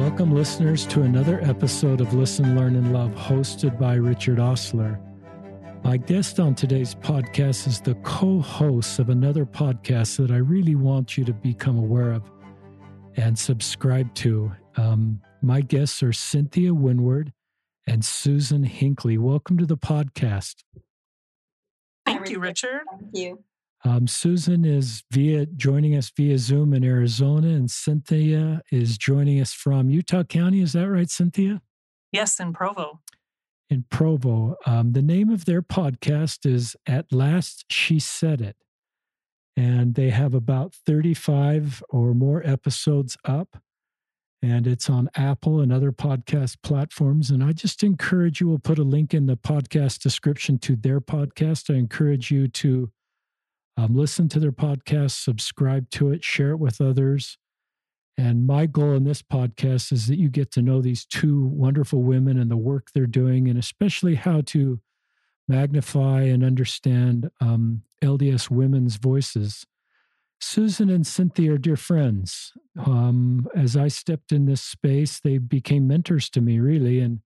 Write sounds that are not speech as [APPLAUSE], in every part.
Welcome, listeners, to another episode of Listen, Learn, and Love, hosted by Richard Osler. My guest on today's podcast is the co host of another podcast that I really want you to become aware of and subscribe to. Um, my guests are Cynthia Winward and Susan Hinckley. Welcome to the podcast. Thank you, Richard. Thank you. Um, Susan is via joining us via Zoom in Arizona, and Cynthia is joining us from Utah County. Is that right, Cynthia? Yes, in Provo. In Provo. Um, the name of their podcast is At Last She Said It. And they have about 35 or more episodes up. And it's on Apple and other podcast platforms. And I just encourage you, we'll put a link in the podcast description to their podcast. I encourage you to um, listen to their podcast, subscribe to it, share it with others. And my goal in this podcast is that you get to know these two wonderful women and the work they're doing, and especially how to magnify and understand um, LDS women's voices. Susan and Cynthia are dear friends. Um, as I stepped in this space, they became mentors to me, really. And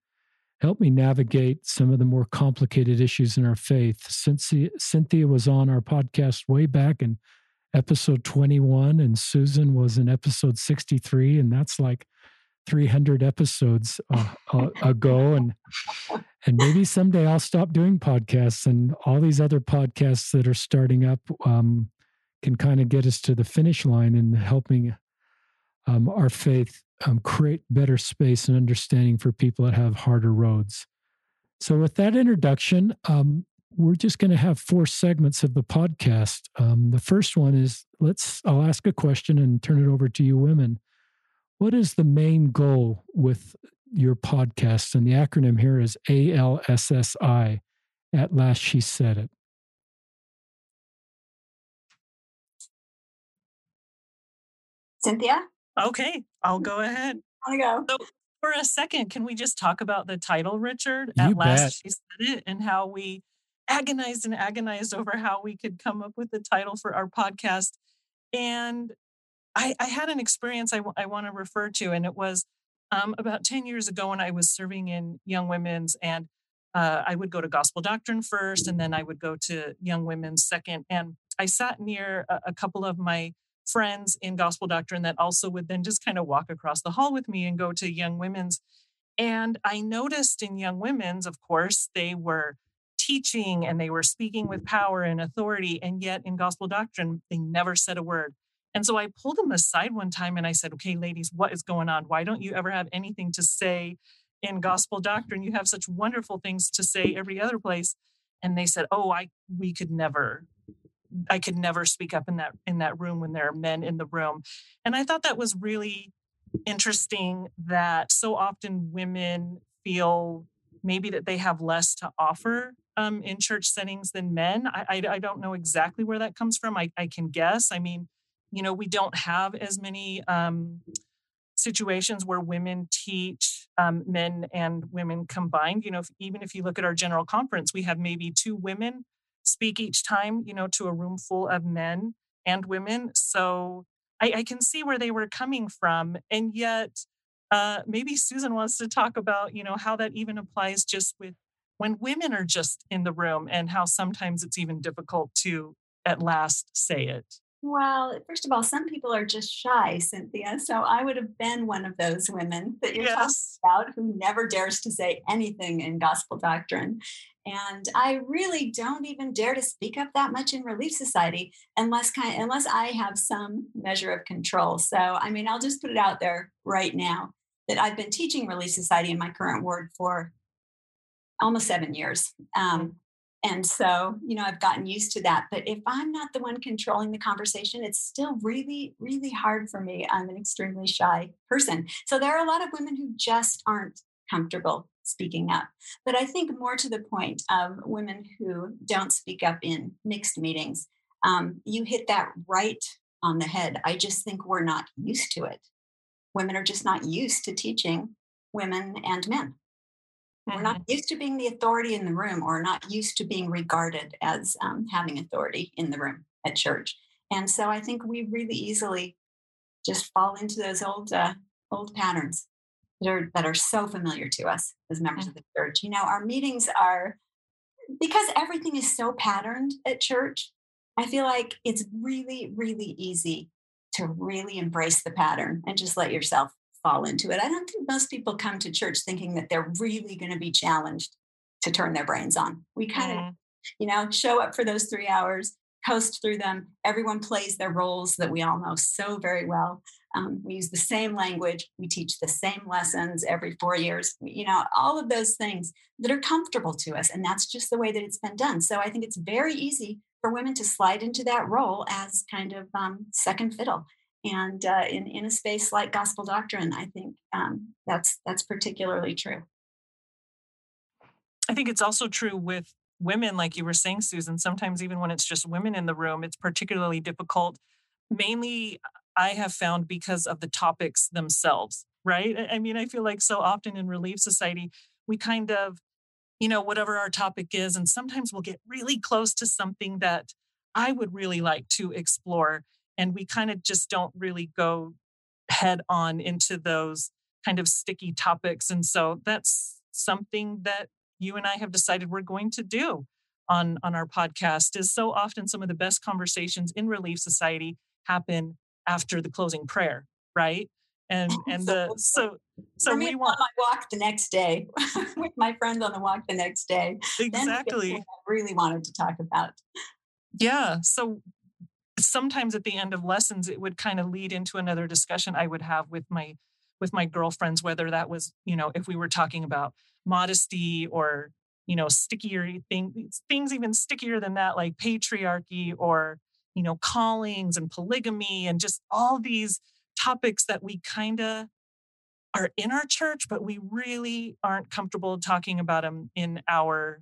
helped me navigate some of the more complicated issues in our faith. Cynthia, Cynthia was on our podcast way back in episode 21, and Susan was in episode 63, and that's like 300 episodes uh, ago. And and maybe someday I'll stop doing podcasts, and all these other podcasts that are starting up um, can kind of get us to the finish line and helping um, our faith um, create better space and understanding for people that have harder roads. So, with that introduction, um, we're just going to have four segments of the podcast. Um, the first one is let's, I'll ask a question and turn it over to you women. What is the main goal with your podcast? And the acronym here is ALSSI. At last, she said it. Cynthia? Okay, I'll go ahead. I go. So, for a second, can we just talk about the title, Richard? You At last, bet. she said it, and how we agonized and agonized over how we could come up with the title for our podcast. And I, I had an experience I, w- I want to refer to, and it was um, about 10 years ago when I was serving in Young Women's, and uh, I would go to Gospel Doctrine first, and then I would go to Young Women's second. And I sat near a, a couple of my friends in gospel doctrine that also would then just kind of walk across the hall with me and go to young women's. And I noticed in young women's, of course, they were teaching and they were speaking with power and authority. And yet in gospel doctrine, they never said a word. And so I pulled them aside one time and I said, okay, ladies, what is going on? Why don't you ever have anything to say in gospel doctrine? You have such wonderful things to say every other place. And they said, oh, I, we could never, I could never speak up in that in that room when there are men in the room. And I thought that was really interesting that so often women feel maybe that they have less to offer um, in church settings than men. I, I, I don't know exactly where that comes from. I, I can guess. I mean, you know, we don't have as many um, situations where women teach um, men and women combined. You know, if, even if you look at our general conference, we have maybe two women speak each time, you know, to a room full of men and women. So I, I can see where they were coming from. And yet, uh, maybe Susan wants to talk about, you know, how that even applies just with when women are just in the room and how sometimes it's even difficult to at last say it. Well, first of all, some people are just shy, Cynthia. So I would have been one of those women that you're Yes. talking about who never dares to say anything in gospel doctrine. And I really don't even dare to speak up that much in Relief Society unless kind unless I have some measure of control. So I mean, I'll just put it out there right now that I've been teaching Relief Society in my current ward for almost seven years. Um, and so, you know, I've gotten used to that. But if I'm not the one controlling the conversation, it's still really, really hard for me. I'm an extremely shy person. So there are a lot of women who just aren't comfortable speaking up. But I think more to the point of women who don't speak up in mixed meetings, um, you hit that right on the head. I just think we're not used to it. Women are just not used to teaching women and men. We're not used to being the authority in the room or not used to being regarded as um, having authority in the room at church. And so I think we really easily just fall into those old uh, old patterns. that are, that are so familiar to us as members of the church. You know, our meetings are because everything is so patterned at church. I feel like it's really, really easy to really embrace the pattern and just let yourself fall into it. I don't think most people come to church thinking that they're really going to be challenged to turn their brains on. We kind of, you know, show up for those three hours, coast through them. Everyone plays their roles that we all know so very well. Um, we use the same language. We teach the same lessons every four years. You know, all of those things that are comfortable to us. And that's just the way that it's been done. So I think it's very easy for women to slide into that role as kind of um, second fiddle. And uh, in, in a space like gospel doctrine, I think um, that's that's particularly true. I think it's also true with women, like you were saying, Susan. Sometimes even when it's just women in the room, it's particularly difficult. Mainly, I have found because of the topics themselves, right? I mean, I feel like so often in Relief Society, we kind of, you know, whatever our topic is, and sometimes we'll get really close to something that I would really like to explore. And we kind of just don't really go head on into those kind of sticky topics. And so that's something that you and I have decided we're going to do on, on our podcast is so often some of the best conversations in Relief Society happen after the closing prayer, right? And [LAUGHS] and the so so For me, we want my walk the next day [LAUGHS] with my friends on the walk the next day. Exactly. I really wanted to talk about. Yeah. So sometimes at the end of lessons, it would kind of lead into another discussion I would have with my with my girlfriends, whether that was, you know, if we were talking about modesty or, you know, stickier things, things even stickier than that, like patriarchy or you know, callings and polygamy and just all these topics that we kind of are in our church, but we really aren't comfortable talking about them in our,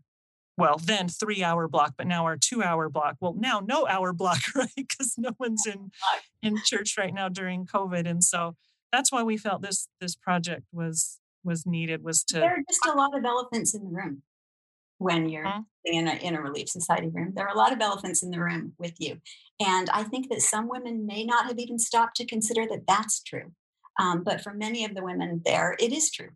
well, then three hour block, but now our two hour block. Well, now no hour block, [LAUGHS] right? Because no one's in in church right now during COVID, and so that's why we felt this this project was was needed. Was to there are just a lot of elephants in the room when you're mm-hmm. in a in a relief society room. There are a lot of elephants in the room with you, and I think that some women may not have even stopped to consider that that's true. Um, but for many of the women there, it is true.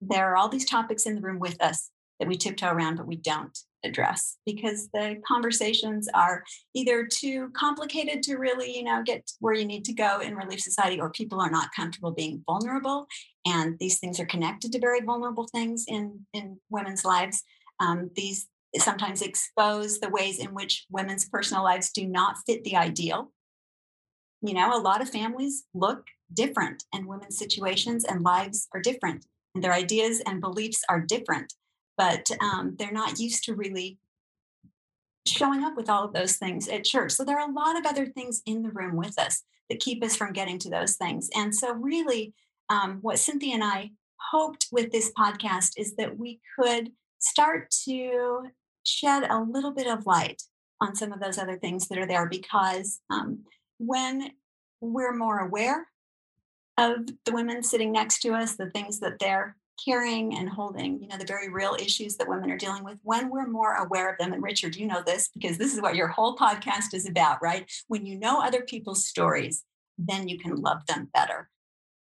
There are all these topics in the room with us that we tiptoe around, but we don't address because the conversations are either too complicated to really, you know, get where you need to go in Relief Society, or people are not comfortable being vulnerable. And these things are connected to very vulnerable things in, in women's lives. Um, these sometimes expose the ways in which women's personal lives do not fit the ideal. You know, a lot of families look different, and women's situations and lives are different, and their ideas and beliefs are different, but um, they're not used to really showing up with all of those things at church. So there are a lot of other things in the room with us that keep us from getting to those things. And so, really, um, what Cynthia and I hoped with this podcast is that we could start to shed a little bit of light on some of those other things that are there because um, when we're more aware of the women sitting next to us, the things that they're carrying and holding, you know, the very real issues that women are dealing with, when we're more aware of them, and Richard, you know this because this is what your whole podcast is about, right? When you know other people's stories, then you can love them better.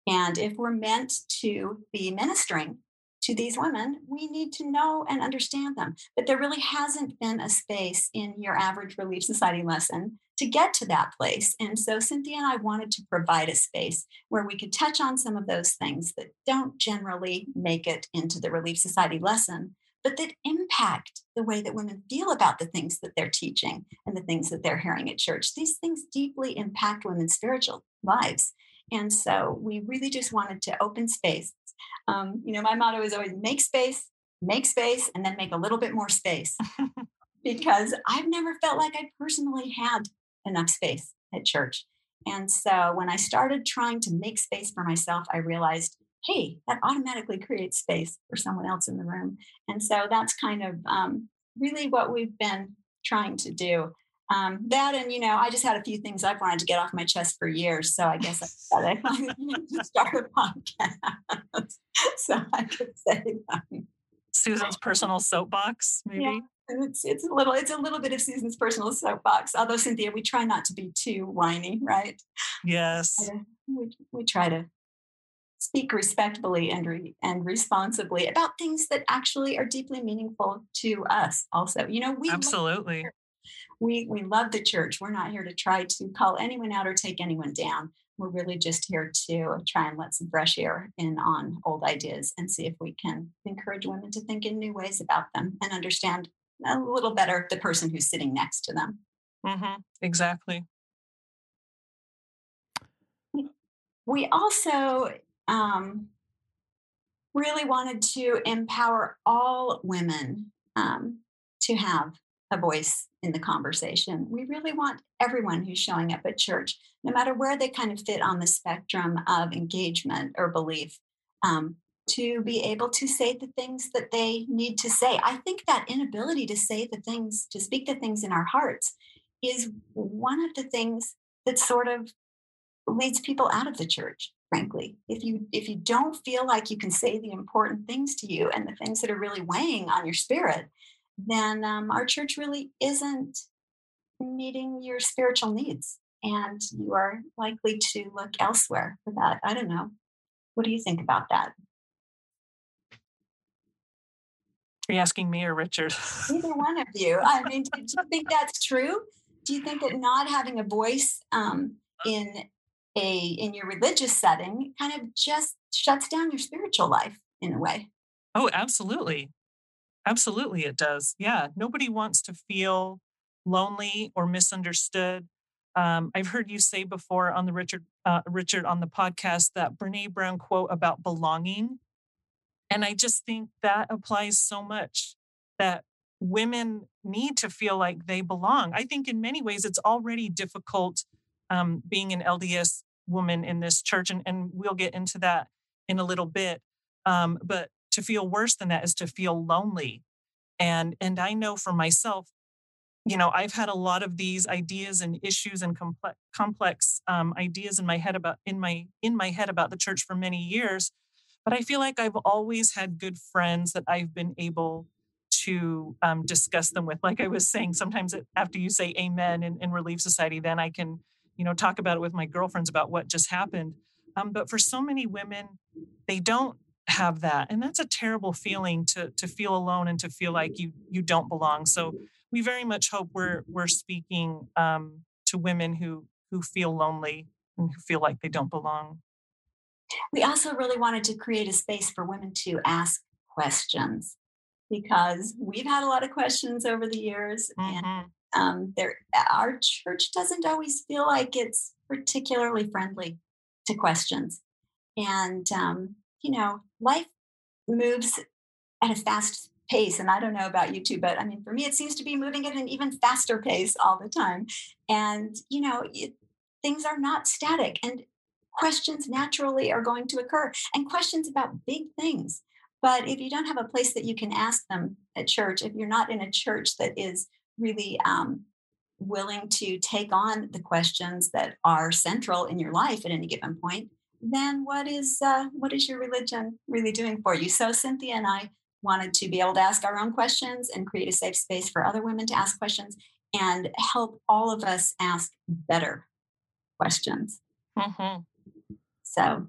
And if we're meant to be ministering to these women, we need to know and understand them. But there really hasn't been a space in your average Relief Society lesson to get to that place. And so Cynthia and I wanted to provide a space where we could touch on some of those things that don't generally make it into the Relief Society lesson, but that impact the way that women feel about the things that they're teaching and the things that they're hearing at church. These things deeply impact women's spiritual lives. And so we really just wanted to open space um, you know, my motto is always make space, make space, and then make a little bit more space. [LAUGHS] because I've never felt like I personally had enough space at church. And so when I started trying to make space for myself, I realized, hey, that automatically creates space for someone else in the room. And so that's kind of um, really what we've been trying to do um, that and you know i just had a few things i've wanted to get off my chest for years so i guess [LAUGHS] [LAUGHS] i i start a podcast [LAUGHS] so i could say that susan's personal soapbox maybe yeah. It's, it's a little it's a little bit of Susan's personal soapbox. Although Cynthia, we try not to be too whiny, right? Yes. We, we try to speak respectfully and re- and responsibly about things that actually are deeply meaningful to us also you know we absolutely we we love the church we're not here to try to call anyone out or take anyone down we're really just here to try and let some fresh air in on old ideas and see if we can encourage women to think in new ways about them and understand a little better the person who's sitting next to them mm-hmm. exactly we also um, really wanted to empower all women um, to have a voice in the conversation. We really want everyone who's showing up at church, no matter where they kind of fit on the spectrum of engagement or belief, um, to be able to say the things that they need to say. I think that inability to say the things, to speak the things in our hearts, is one of the things that sort of leads people out of the church frankly if you if you don't feel like you can say the important things to you and the things that are really weighing on your spirit then um, our church really isn't meeting your spiritual needs and you are likely to look elsewhere for that. I don't know. What do you think about that? Are you asking me or richard? Either one of you. I mean do you think that's true? Do you think that not having a voice um, in a in your religious setting kind of just shuts down your spiritual life in a way. Oh, absolutely. Absolutely it does. Yeah, nobody wants to feel lonely or misunderstood. Um, I've heard you say before on the Richard uh, Richard on the podcast that Brene Brown quote about belonging, and I just think that applies so much that women need to feel like they belong. I think in many ways it's already difficult um, being an LDS woman in this church, and, and we'll get into that in a little bit. Um, but to feel worse than that is to feel lonely, and and I know for myself, you know, I've had a lot of these ideas and issues and complex complex um, ideas in my head about in my in my head about the church for many years, but I feel like I've always had good friends that I've been able to um, discuss them with. Like I was saying, sometimes after you say amen in, in Relief Society, then I can you know, talk about it with my girlfriends about what just happened. Um, but for so many women, they don't have that, and that's a terrible feeling to to feel alone and to feel like you you don't belong. So we very much hope we're we're speaking um, to women who who feel lonely and who feel like they don't belong. We also really wanted to create a space for women to ask questions because we've had a lot of questions over the years mm-hmm. and um, there our church doesn't always feel like it's particularly friendly to questions and um, you know life moves at a fast pace and i don't know about you too but i mean for me it seems to be moving at an even faster pace all the time. And you know it, things are not static and questions naturally are going to occur and questions about big things. But if you don't have a place that you can ask them at church if you're not in a church that is really um, willing to take on the questions that are central in your life at any given point, then what is uh, what is your religion really doing for you? So Cynthia and I wanted to be able to ask our own questions and create a safe space for other women to ask questions and help all of us ask better questions. Mm-hmm. So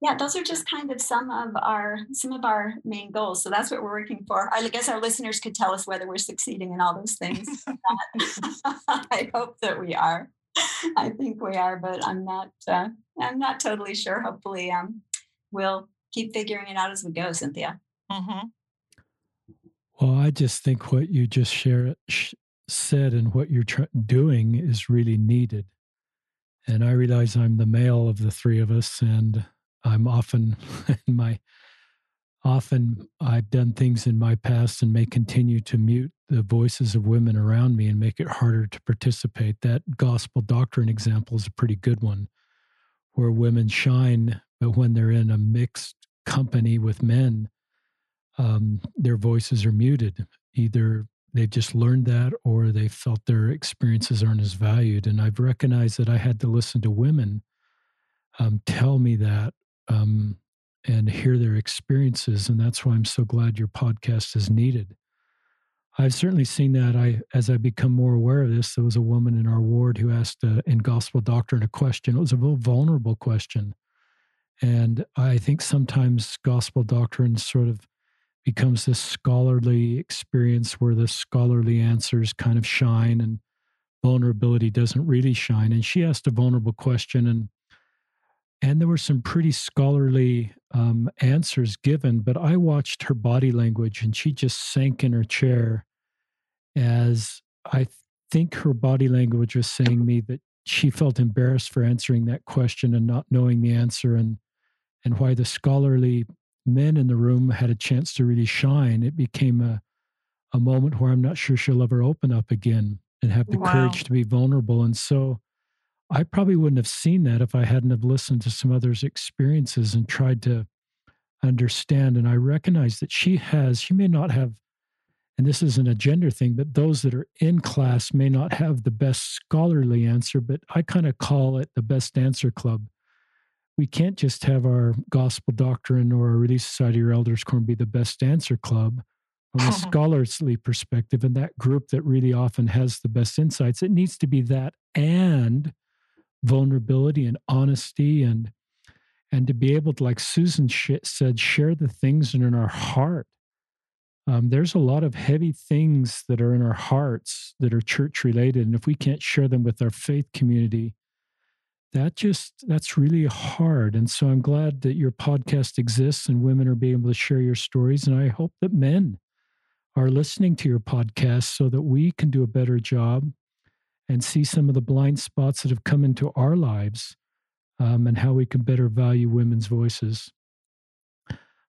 yeah those are just kind of some of our some of our main goals so that's what we're working for i guess our listeners could tell us whether we're succeeding in all those things [LAUGHS] [LAUGHS] i hope that we are [LAUGHS] i think we are but i'm not uh, i'm not totally sure. Hopefully um, we'll keep figuring it out as we go cynthia. Mm-hmm. well i just think what you just shared sh- said and what you're tr- doing is really needed. And i realize i'm the male of the three of us and I'm often [LAUGHS] in my often I've done things in my past and may continue to mute the voices of women around me and make it harder to participate. That gospel doctrine example is a pretty good one, where women shine, but when they're in a mixed company with men, um, their voices are muted. Either they've just learned that or they felt their experiences aren't as valued. And I've recognized that I had to listen to women um, tell me that um, and hear their experiences. And that's why I'm so glad your podcast is needed. I've certainly seen that. I, as I become more aware of this, there was a woman in our ward who asked uh, in gospel doctrine a question. It was a real vulnerable question, And I think sometimes gospel doctrine sort of becomes this scholarly experience where the scholarly answers kind of shine and vulnerability doesn't really shine. And she asked a vulnerable question and and there were some pretty scholarly um, answers given, but I watched her body language and she just sank in her chair as I think her body language was saying me that she felt embarrassed for answering that question and not knowing the answer and and why the scholarly men in the room had a chance to really shine, it became a, a moment where I'm not sure she'll ever open up again and have the wow. courage to be vulnerable. And so I probably wouldn't have seen that if I hadn't have listened to some others' experiences and tried to understand. And I recognize that she has, she may not have, and this isn't a gender thing, but those that are in class may not have the best scholarly answer, but I kind of call it the best answer club we can't just have our gospel doctrine or our Relief Society or Elders Quorum be the best answer club from a [LAUGHS] scholarly perspective and that group that really often has the best insights. It needs to be that and vulnerability and honesty and and to be able to, like Susan said, share the things that are in our heart. Um, there's a lot of heavy things that are in our hearts that are church related, and if we can't share them with our faith community, that just that's really hard and so i'm glad that your podcast exists and women are being able to share your stories and i hope that men are listening to your podcast so that we can do a better job and see some of the blind spots that have come into our lives um, and how we can better value women's voices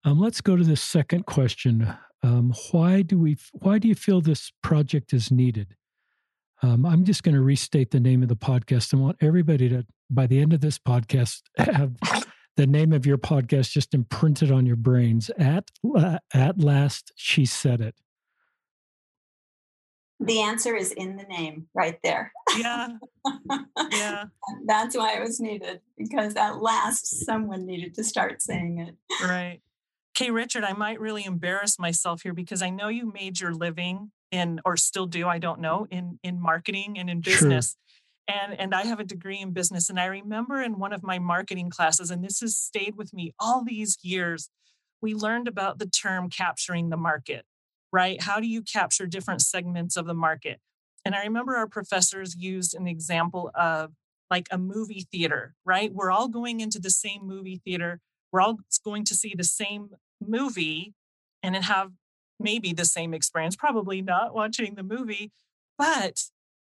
um, let's go to the second question um, why do we why do you feel this project is needed um, I'm just going to restate the name of the podcast. I want everybody to, by the end of this podcast, [LAUGHS] have the name of your podcast just imprinted on your brains. At at last, she said it. The answer is in the name, right there. Yeah, yeah. [LAUGHS] That's why it was needed because at last someone needed to start saying it. Right. Okay, Richard, I might really embarrass myself here because I know you made your living in or still do i don't know in in marketing and in business sure. and and i have a degree in business and i remember in one of my marketing classes and this has stayed with me all these years we learned about the term capturing the market right? How do you capture different segments of the market? And i remember our professors used an example of like a movie theater right? We're all going into the same movie theater. We're all going to see the same movie and have maybe the same experience, probably not watching the movie, but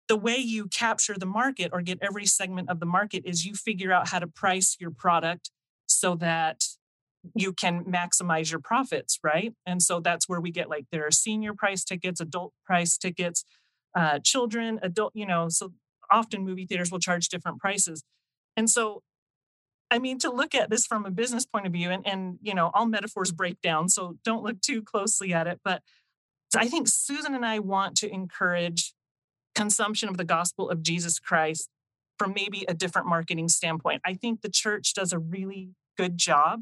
the way you capture the market or get every segment of the market is you figure out how to price your product so that you can maximize your profits, right? And so that's where we get like there are senior price tickets, adult price tickets, uh, children, adult, you know, so often movie theaters will charge different prices. And so I mean, to look at this from a business point of view, and, and you know, all metaphors break down, so don't look too closely at it. But I think Susan and I want to encourage consumption of the gospel of Jesus Christ from maybe a different marketing standpoint. I think the church does a really good job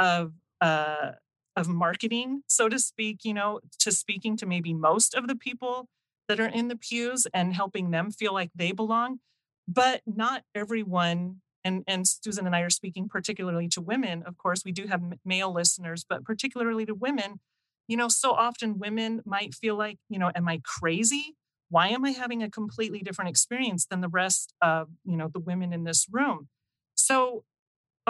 of uh, of marketing, so to speak. You know, to speaking to maybe most of the people that are in the pews and helping them feel like they belong. But not everyone and and Susan and I are speaking particularly to women. Of course, we do have male listeners, but particularly to women. You know, so often women might feel like, you know, am I crazy? Why am I having a completely different experience than the rest of, you know, the women in this room? So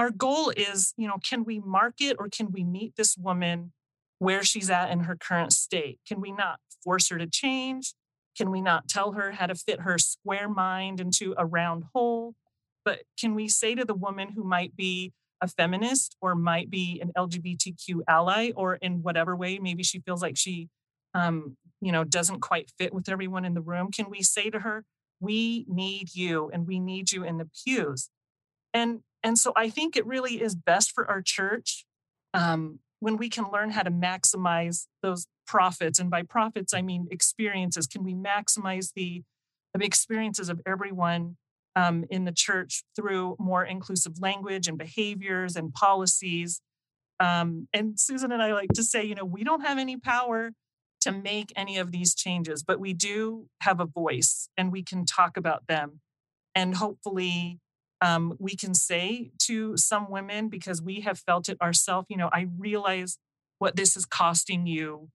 our goal is, you know, can we market or can we meet this woman where she's at in her current state? Can we not force her to change? Can we not tell her how to fit her square mind into a round hole? But can we say to the woman who might be a feminist or might be an LGBTQ ally or in whatever way, maybe she feels like she, um, you know, doesn't quite fit with everyone in the room. Can we say to her, we need you and we need you in the pews? And, and so I think it really is best for our church um, when we can learn how to maximize those profits. And by profits, I mean experiences. Can we maximize the, experiences of everyone um, in the church through more inclusive language and behaviors and policies. Um, and Susan and I like to say, you know, we don't have any power to make any of these changes, but we do have a voice and we can talk about them. And hopefully, um, we can say to some women because we have felt it ourselves you know i realize what this is costing you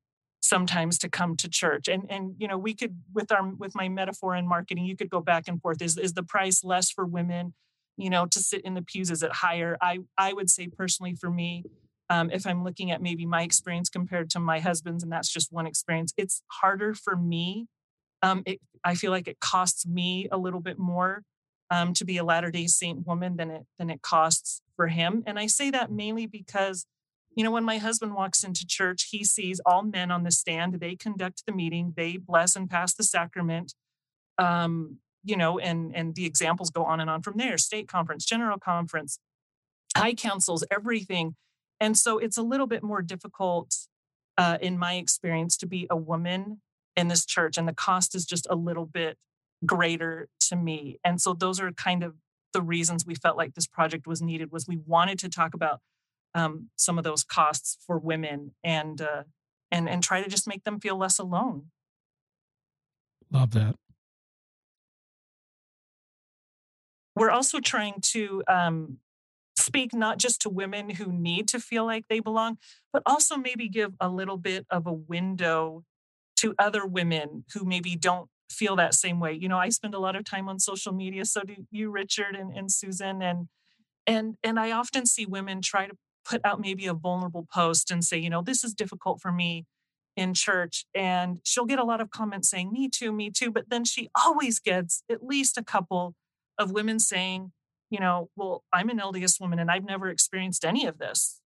sometimes to come to church. And and you know we could with our with my metaphor in marketing you could go back and forth is is the price less for women you know to sit in the pews? Is it higher? I i would say personally for me um, if i'm looking at maybe my experience compared to my husband's and that's just one experience it's harder for me um, it, i feel like it costs me a little bit more um, to be a latter day saint woman than it than it costs for him and i say that mainly because you know, when my husband walks into church, he sees all men on the stand. They conduct the meeting, they bless and pass the sacrament. Um, you know, and and the examples go on and on from there. Stake conference, general conference, high councils, everything. And so it's a little bit more difficult, uh, in my experience, to be a woman in this church, and the cost is just a little bit greater to me. And so those are kind of the reasons we felt like this project was needed. Was we wanted to talk about um, some of those costs for women and uh, and and try to just make them feel less alone. Love that. We're also trying to um, speak not just to women who need to feel like they belong, but also maybe give a little bit of a window to other women who maybe don't feel that same way. You know, I spend a lot of time on social media, so do you, Richard and, and Susan, and and and I often see women try to put out maybe a vulnerable post and say, you know, this is difficult for me in church. And she'll get a lot of comments saying, me too, me too. But then she always gets at least a couple of women saying, you know, well, I'm an LDS woman and I've never experienced any of this.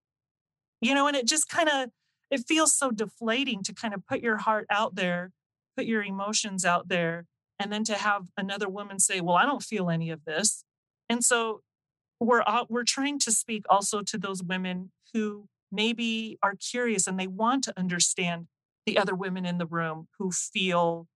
You know, and it just kind of it feels so deflating to kind of put your heart out there, put your emotions out there, and then to have another woman say, Well, I don't feel any of this. And so we're we're trying to speak also to those women who maybe are curious and they want to understand the other women in the room who feel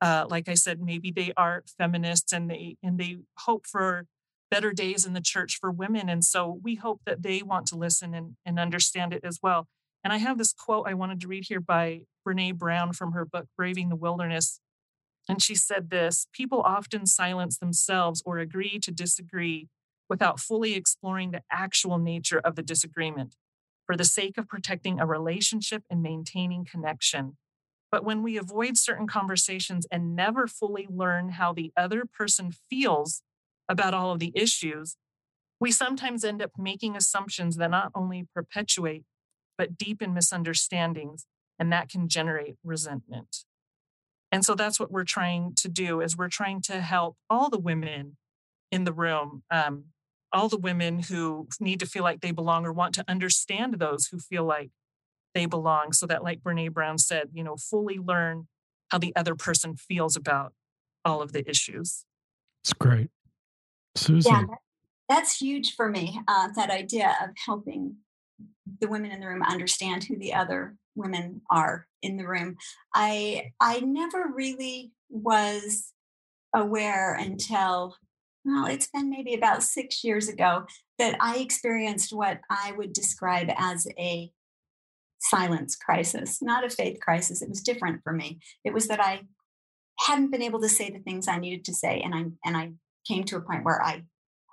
uh, like I said, maybe they are feminists and they and they hope for better days in the church for women. And so we hope that they want to listen and, and understand it as well. And I have this quote I wanted to read here by Brene Brown from her book, Braving the Wilderness. And she said this People often silence themselves or agree to disagree without fully exploring the actual nature of the disagreement for the sake of protecting a relationship and maintaining connection. But when we avoid certain conversations and never fully learn how the other person feels about all of the issues, we sometimes end up making assumptions that not only perpetuate, but deepen misunderstandings, and that can generate resentment. And so that's what we're trying to do is we're trying to help all the women in the room um, all the women who need to feel like they belong or want to understand those who feel like they belong. So that like brene brown said you know fully learn how the other person feels about all of the issues. It's great. Susan yeah, that's huge for me uh, that idea of helping the women in the room understand who the other women are in the room i i never really was aware until well, it's been maybe about six years ago that I experienced what I would describe as a silence crisis, not a faith crisis. It was different for me. It was that I hadn't been able to say the things I needed to say, and I and I came to a point where I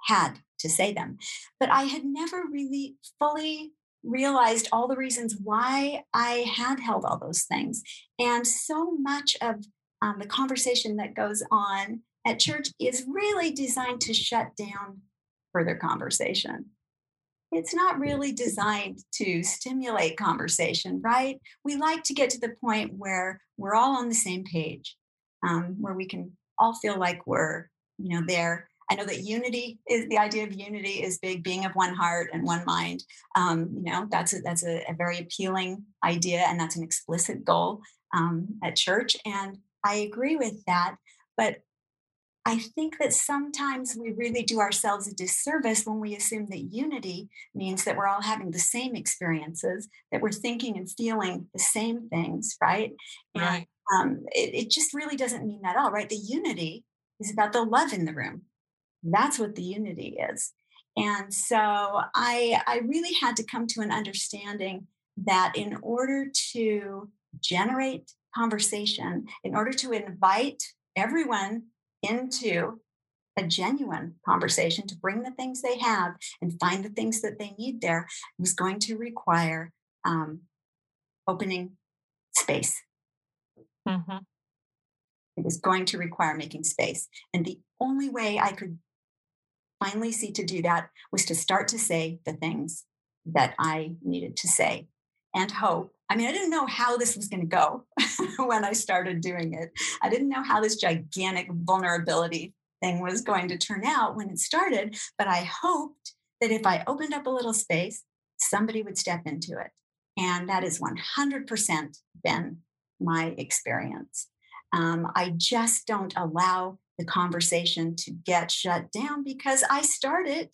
had to say them. But I had never really fully realized all the reasons why I had held all those things. And so much of um, the conversation that goes on at church is really designed to shut down further conversation. It's not really designed to stimulate conversation, right? We like to get to the point where we're all on the same page, um, where we can all feel like we're, you know, there. I know that unity is the idea of unity is big, being of one heart and one mind. Um, you know, that's a, that's a, a, very appealing idea, and that's an explicit goal um, at church. And I agree with that. But I think that sometimes we really do ourselves a disservice when we assume that unity means that we're all having the same experiences, that we're thinking and feeling the same things, right? Right. And, um, it, it just really doesn't mean that at all, right? The unity is about the love in the room. That's what the unity is. And so I, I really had to come to an understanding that in order to generate conversation, in order to invite everyone into a genuine conversation to bring the things they have and find the things that they need there was going to require um, opening space. Mm-hmm. It was going to require making space. And the only way I could finally see to do that was to start to say the things that I needed to say and hope. I mean, I didn't know how this was going to go [LAUGHS] when I started doing it. I didn't know how this gigantic vulnerability thing was going to turn out when it started, but I hoped that if I opened up a little space, somebody would step into it. And that has 100% been my experience. Um, I just don't allow the conversation to get shut down because I started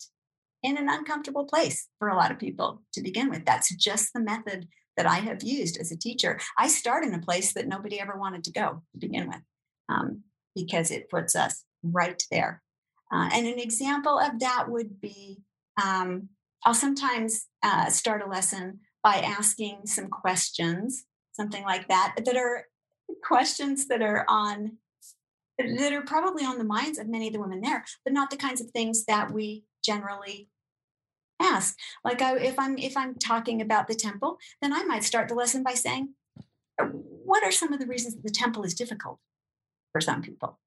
in an uncomfortable place for a lot of people to begin with. That's just the method that I have used as a teacher. I start in a place that nobody ever wanted to go to begin with um, because it puts us right there. Uh, and an example of that would be um, I'll sometimes uh, start a lesson by asking some questions, something like that, that are questions that are on that are probably on the minds of many of the women there, but not the kinds of things that we generally ask. Like I, if I'm if I'm talking about the temple, then I might start the lesson by saying, uh, "What are some of the reasons that the temple is difficult for some people?"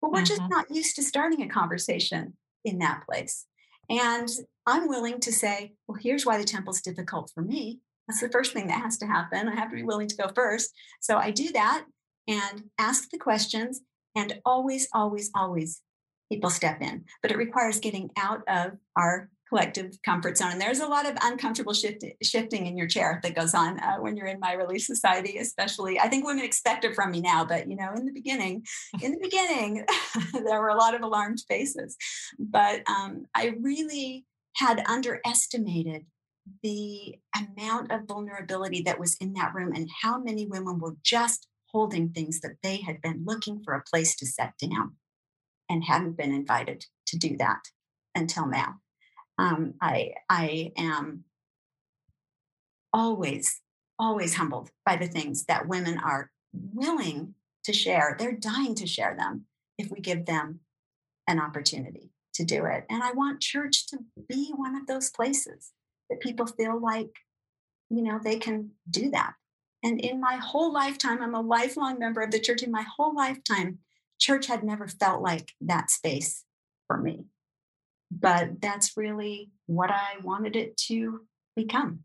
But we're mm-hmm. just not used to starting a conversation in that place. And I'm willing to say, "Well, here's why the temple's difficult for me." That's the first thing that has to happen. I have to be willing to go first. So I do that and ask the questions, and always, always, always people step in. But it requires getting out of our collective comfort zone. And there's a lot of uncomfortable shift, shifting in your chair that goes on uh, when you're in my relief society, especially. I think women expect it from me now, but you know, in the beginning, in the beginning, [LAUGHS] there were a lot of alarmed faces. But um, I really had underestimated the amount of vulnerability that was in that room and how many women were just holding things that they had been looking for a place to set down and hadn't been invited to do that until now. Um, I I am always always humbled by the things that women are willing to share. They're dying to share them if we give them an opportunity to do it. And I want church to be one of those places that people feel like, you know, they can do that. And in my whole lifetime, I'm a lifelong member of the church. In my whole lifetime, church had never felt like that space for me. But that's really what I wanted it to become.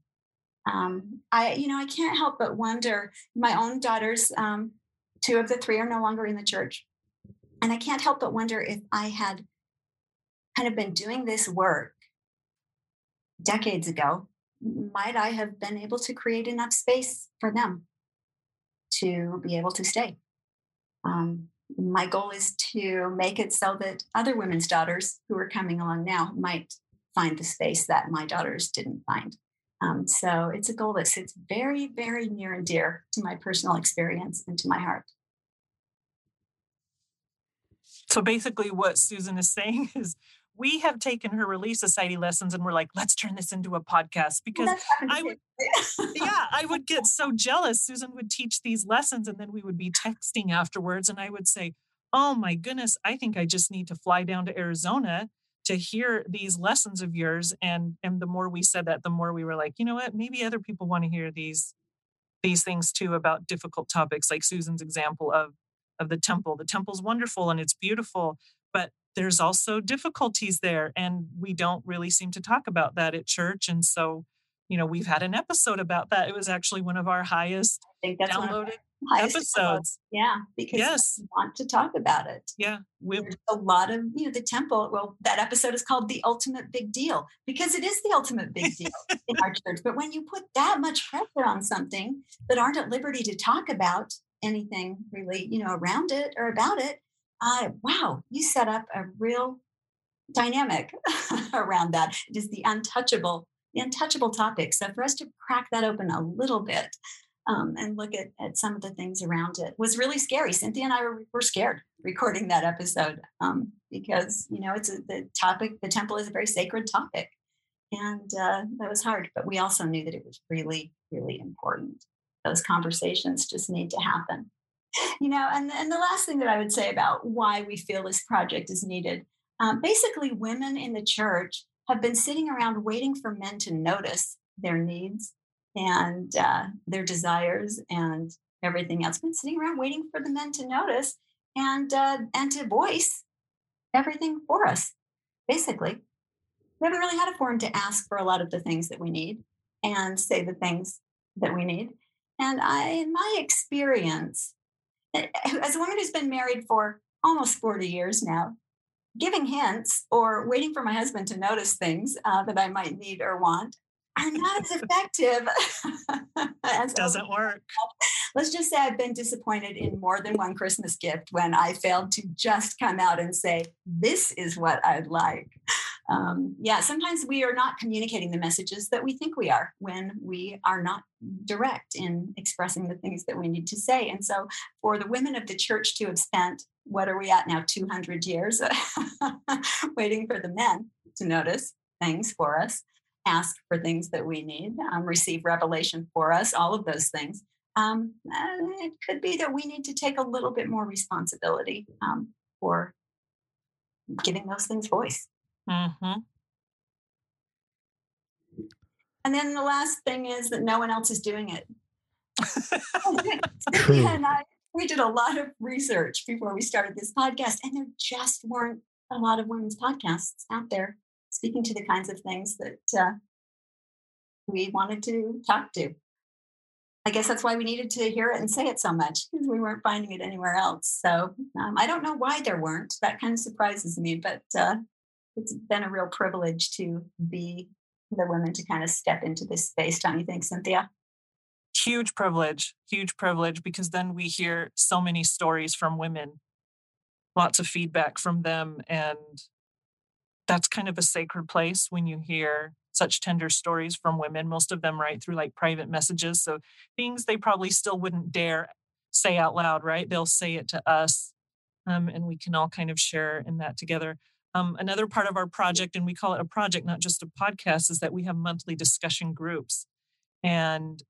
Um, I, you know, I can't help but wonder. My own daughters, um, two of the three, are no longer in the church, and I can't help but wonder if I had kind of been doing this work decades ago, might I have been able to create enough space for them to be able to stay? Um, my goal is to make it so that other women's daughters who are coming along now might find the space that my daughters didn't find. Um, so it's a goal that sits very, very near and dear to my personal experience and to my heart. So basically, what Susan is saying [LAUGHS] is we have taken her relief society lessons and we're like let's turn this into a podcast because i would [LAUGHS] yeah i would get so jealous susan would teach these lessons and then we would be texting afterwards and i would say oh my goodness i think i just need to fly down to arizona to hear these lessons of yours and and the more we said that the more we were like you know what? Maybe other people want to hear these these things too about difficult topics like susan's example of of the temple. The temple's wonderful and it's beautiful but there's also difficulties there and we don't really seem to talk about that at church and so you know we've had an episode about that. It was actually one of our highest downloaded highest episodes. Yeah because yes. we want to talk about it. Yeah we a lot of you know the temple well that episode is called the ultimate big deal because it is the ultimate big deal [LAUGHS] in our church but when you put that much pressure on something that aren't at liberty to talk about anything really you know around it or about it uh, wow, you set up a real dynamic [LAUGHS] around that. It is the untouchable, the untouchable topic. So for us to crack that open a little bit um, and look at, at some of the things around it was really scary. Cynthia and I were, were scared recording that episode um, because you know it's a, the topic. The temple is a very sacred topic, and uh, that was hard. But we also knew that it was really, really important. Those conversations just need to happen. You know, and, and the last thing that I would say about why we feel this project is needed um, basically, women in the church have been sitting around waiting for men to notice their needs and uh, their desires and everything else. Been sitting around waiting for the men to notice and uh, and to voice everything for us. Basically, we haven't really had a forum to ask for a lot of the things that we need and say the things that we need. And I, in my experience, as a woman who's been married for almost 40 years now, giving hints or waiting for my husband to notice things uh, that I might need or want are not as [LAUGHS] effective. [LAUGHS] as Doesn't work. Let's just say I've been disappointed in more than one Christmas gift when I failed to just come out and say, This is what I'd like. Um, yeah, sometimes we are not communicating the messages that we think we are when we are not direct in expressing the things that we need to say. And so, for the women of the church to have spent, what are we at now, 200 years, [LAUGHS] waiting for the men to notice things for us, ask for things that we need, um, receive revelation for us, all of those things. Um, it could be that we need to take a little bit more responsibility um, for giving those things voice. Mm-hmm. And then the last thing is that no one else is doing it. [LAUGHS] [LAUGHS] and I, we did a lot of research before we started this podcast, and there just weren't a lot of women's podcasts out there speaking to the kinds of things that uh, we wanted to talk to. I guess that's why we needed to hear it and say it so much because we weren't finding it anywhere else. So um, I don't know why there weren't. That kind of surprises me, but uh, it's been a real privilege to be the women to kind of step into this space. Don't you think, Cynthia? Huge privilege, huge privilege, because then we hear so many stories from women, lots of feedback from them. And that's kind of a sacred place when you hear such tender stories from women. Most of them write through like private messages. So things they probably still wouldn't dare say out loud, right? They'll say it to us. Um, and we can all kind of share in that together. Um, another part of our project, and we call it a project, not just a podcast, is that we have monthly discussion groups. And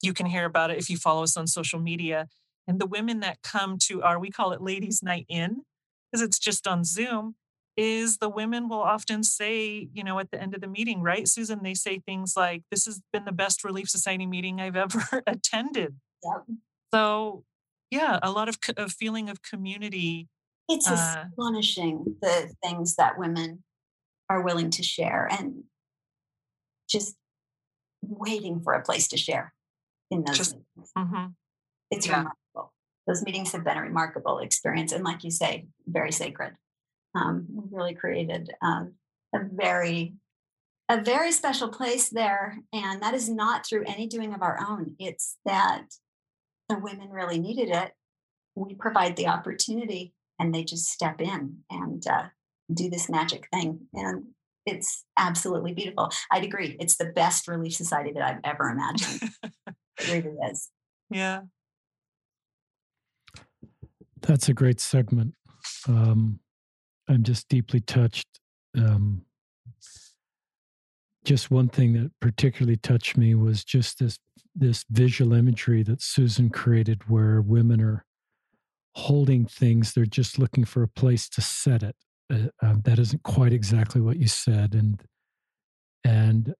you can hear about it if you follow us on social media. And the women that come to our, we call it Ladies Night In, because it's just on Zoom, is the women will often say, you know, at the end of the meeting, right, Susan? They say things like, This has been the best Relief Society meeting I've ever [LAUGHS] attended. Yep. So, yeah, a lot of, of feeling of community it's uh, astonishing the things that women are willing to share and just waiting for a place to share in those just, meetings. Mm-hmm. It's yeah. remarkable. Those meetings have been a remarkable experience. And like you say, very sacred. Um, we really created um, a very a very special place there and that is not through any doing of our own it's that the women really needed it we provide the opportunity and they just step in and uh, do this magic thing. And it's absolutely beautiful. I'd agree. It's the best relief society that I've ever imagined. it really is. [LAUGHS] Yeah. That's a great segment. Um, I'm just deeply touched. Um, just one thing that particularly touched me was just this this visual imagery that Susan created, where women are holding things they're just looking for a place to set it uh, uh, that isn't quite exactly what you said and and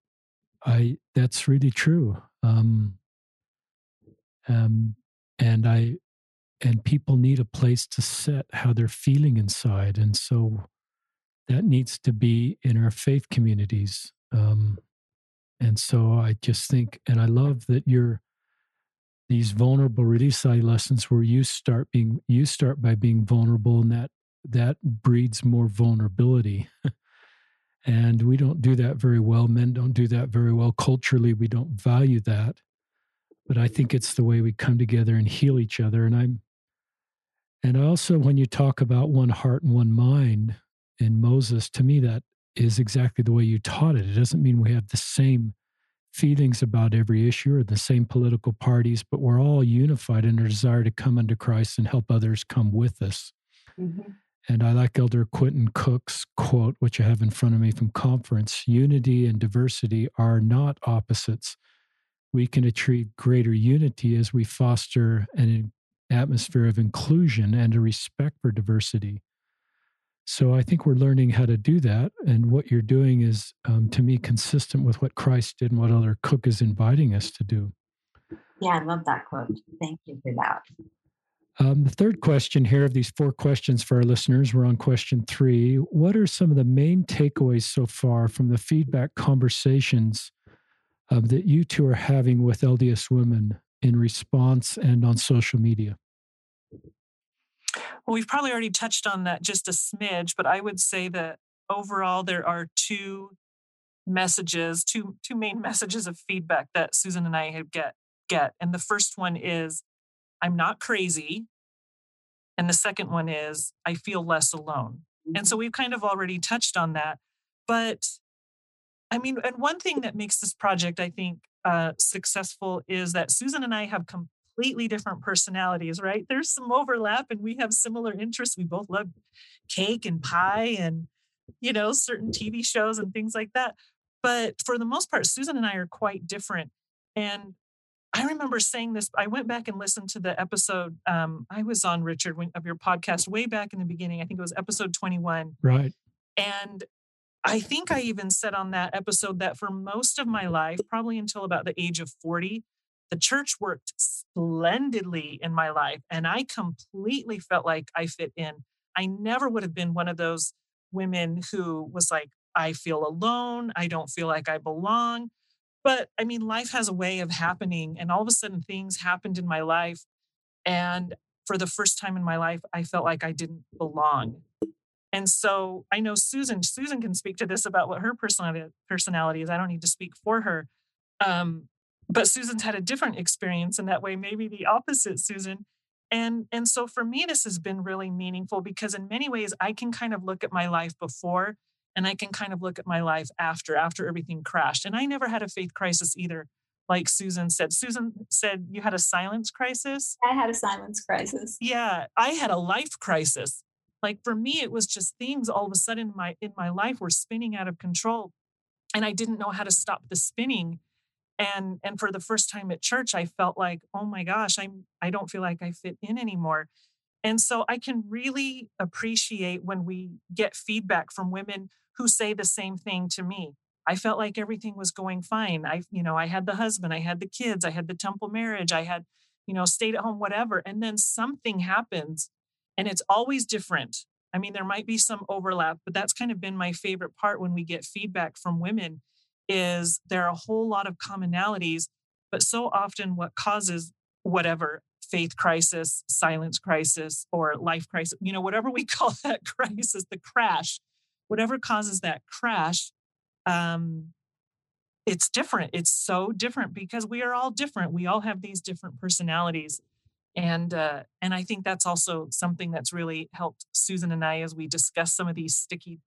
i that's really true um, um and i and people need a place to set how they're feeling inside and so that needs to be in our faith communities um and so i just think and i love that you're these vulnerable relief society lessons where you start being you start by being vulnerable and that that breeds more vulnerability. [LAUGHS] And we don't do that very well. Men don't do that very well. Culturally we don't value that. But i think it's the way we come together and heal each other. And i'm and also when you talk about one heart and one mind in moses to me that is exactly the way you taught it. It doesn't mean we have the same feelings about every issue or the same political parties, but we're all unified in our desire to come unto Christ and help others come with us. Mm-hmm. And I like Elder Quentin Cook's quote, which I have in front of me from conference unity and diversity are not opposites. We can achieve greater unity as we foster an atmosphere of inclusion and a respect for diversity. So I think we're learning how to do that. And what you're doing is, um, to me, consistent with what Christ did and what Elder Cook is inviting us to do. Yeah, I love that quote. Thank you for that. Um, the third question here of these four questions for our listeners, we're on question three. What are some of the main takeaways so far from the feedback conversations uh, that you two are having with LDS women in response and on social media? Well, we've probably already touched on that just a smidge, but I would say that overall there are two messages, two two main [LAUGHS] messages of feedback that Susan and I have get get. And the first one is I'm not crazy. And the second one is I feel less alone. And so mm-hmm. we've kind of already touched on that. But I mean, and one thing that makes this project, I think, uh, successful is that Susan and I have completely different personalities, right? There's some overlap and we have similar interests. We both love cake and pie and, you know, certain TV shows and things like that. But for the most part, Susan and I are quite different. And I remember saying this. I went back and listened to the episode. Um, I was on Richard of your podcast way back in the beginning. I think it was episode 21. Right. And I think I even said on that episode that for most of my life, probably until about the age of 40, the church worked splendidly in my life. And I completely felt like I fit in. I never would have been one of those women who was like, I feel alone. I don't feel like I belong. But I mean, life has a way of happening, and all of a sudden things happened in my life. And for the first time in my life, I felt like I didn't belong. And so I know Susan, Susan can speak to this about what her personality, personality is. I don't need to speak for her. Um, but Susan's had a different experience in that way, maybe the opposite, Susan. And, and so for me, this has been really meaningful because in many ways, I can kind of look at my life before and I can kind of look at my life after, after everything crashed. And I never had a faith crisis either, like Susan said. Susan said you had a silence crisis. I had a silence crisis. Yeah, I had a life crisis. Like for me, it was just things all of a sudden in my in my life were spinning out of control. And I didn't know how to stop the spinning. And and for the first time at church, I felt like, oh my gosh, I'm I don't feel like I fit in anymore. And so I can really appreciate when we get feedback from women who say the same thing to me. I felt like everything was going fine. I, you know, I had the husband, I had the kids, I had the temple marriage, I had, you know, stayed at home, whatever. And then something happens and it's always different. I mean, there might be some overlap, but that's kind of been my favorite part when we get feedback from women is there are a whole lot of commonalities, but so often what causes whatever faith crisis, silence crisis, or life crisis, you know, whatever we [LAUGHS] call that crisis, the crash, whatever causes that crash, um, it's different. It's so different because we are all different. We all have these different personalities. And uh, and I think that's also something that's really helped Susan and I as we discuss some of these sticky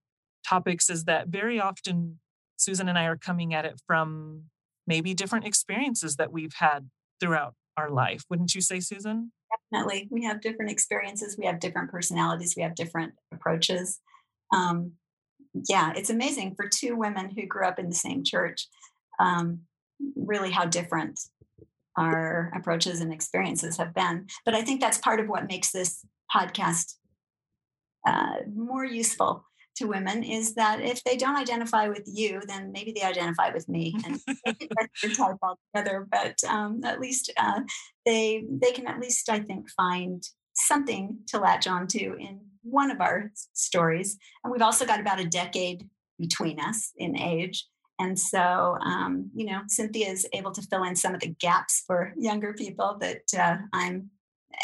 topics is that very often Susan and I are coming at it from maybe different experiences that we've had throughout our life. Wouldn't you say, Susan? Definitely. We have different experiences, we have different personalities, we have different approaches. Um, yeah, it's amazing for two women who grew up in the same church, um, really how different our approaches and experiences have been. But I think that's part of what makes this podcast uh, more useful to women is that if they don't identify with you, then maybe they identify with me, and [LAUGHS] that's type altogether. But um, at least uh, they they can at least I think find something to latch on to in one of our stories. And we've also got about a decade between us in age. And so, um, you know, Cynthia is able to fill in some of the gaps for younger people that uh, I'm,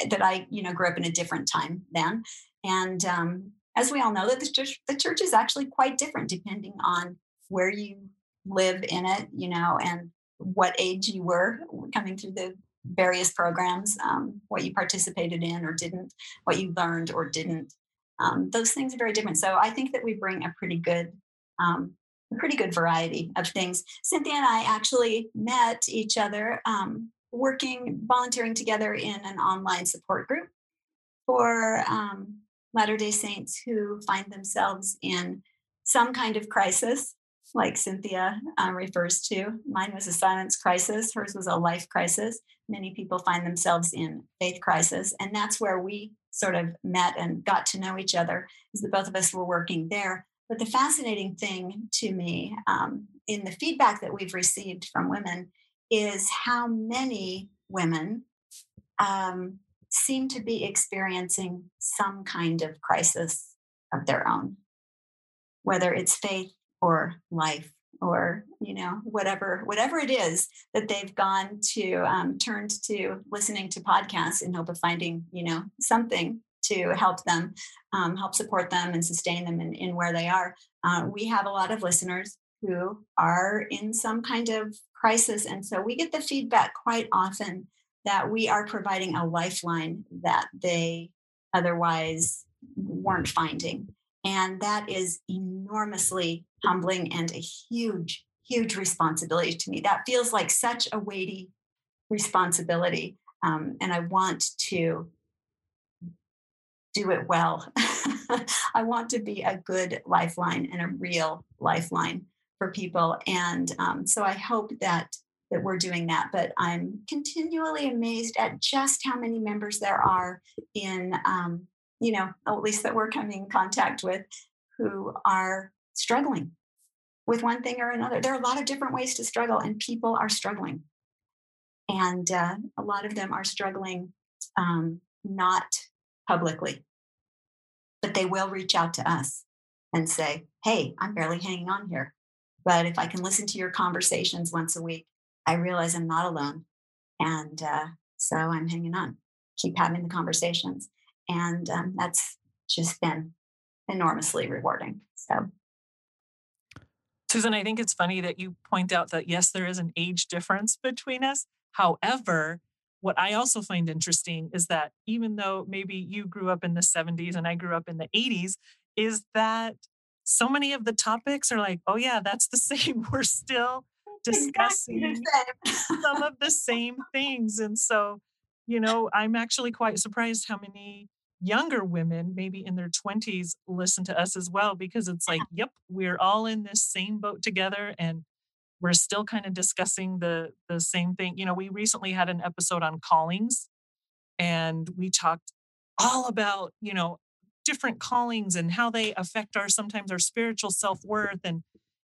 that I, you know, grew up in a different time then. And um, as we all know, that the church, the church is actually quite different depending on where you live in it, you know, and what age you were coming through the various programs, um, what you participated in or didn't, what you learned or didn't. Um, those things are very different. So I think that we bring a pretty good, um, a pretty good variety of things. Cynthia and I actually met each other um, working, volunteering together in an online support group for um, Latter day Saints who find themselves in some kind of crisis like Cynthia uh, refers to. Mine was a silence crisis, hers was a life crisis. Many people find themselves in faith crisis. And that's where we sort of met and got to know each other, is that both of us were working there. But the fascinating thing to me um, in the feedback that we've received from women is how many women um, seem to be experiencing some kind of crisis of their own, whether it's faith or life or you know whatever whatever it is that they've gone to um, turned to listening to podcasts in hope of finding you know something to help them um, help support them and sustain them in, in where they are. Uh, we have a lot of listeners who are in some kind of crisis and so we get the feedback quite often that we are providing a lifeline that they otherwise weren't finding and that is enormously humbling and a huge, huge responsibility to me. That feels like such a weighty responsibility. Um, and I want to do it well. [LAUGHS] I want to be a good lifeline and a real lifeline for people. And um, so I hope that that we're doing that. But I'm continually amazed at just how many members there are in um, you know, at least that we're coming in contact with, who are struggling with one thing or another. There are a lot of different ways to struggle, and people are struggling. And uh, a lot of them are struggling um, not publicly, but they will reach out to us and say, Hey, I'm barely hanging on here. But if I can listen to your conversations once a week, I realize I'm not alone. And uh, so I'm hanging on, keep having the conversations and um, that's just been enormously rewarding so susan i think it's funny that you point out that yes there is an age difference between us however what i also find interesting is that even though maybe you grew up in the 70s and i grew up in the 80s is that so many of the topics are like oh yeah that's the [LAUGHS] same we're still discussing [LAUGHS] some of the same things and so you know i'm actually quite surprised how many younger women, maybe in their 20s, listen to us as well because it's like, yep, we're all in this same boat together and we're still kind of discussing the the same thing. You know, we recently had an episode on callings and we talked all about, you know, different callings and how they affect our sometimes our spiritual self-worth and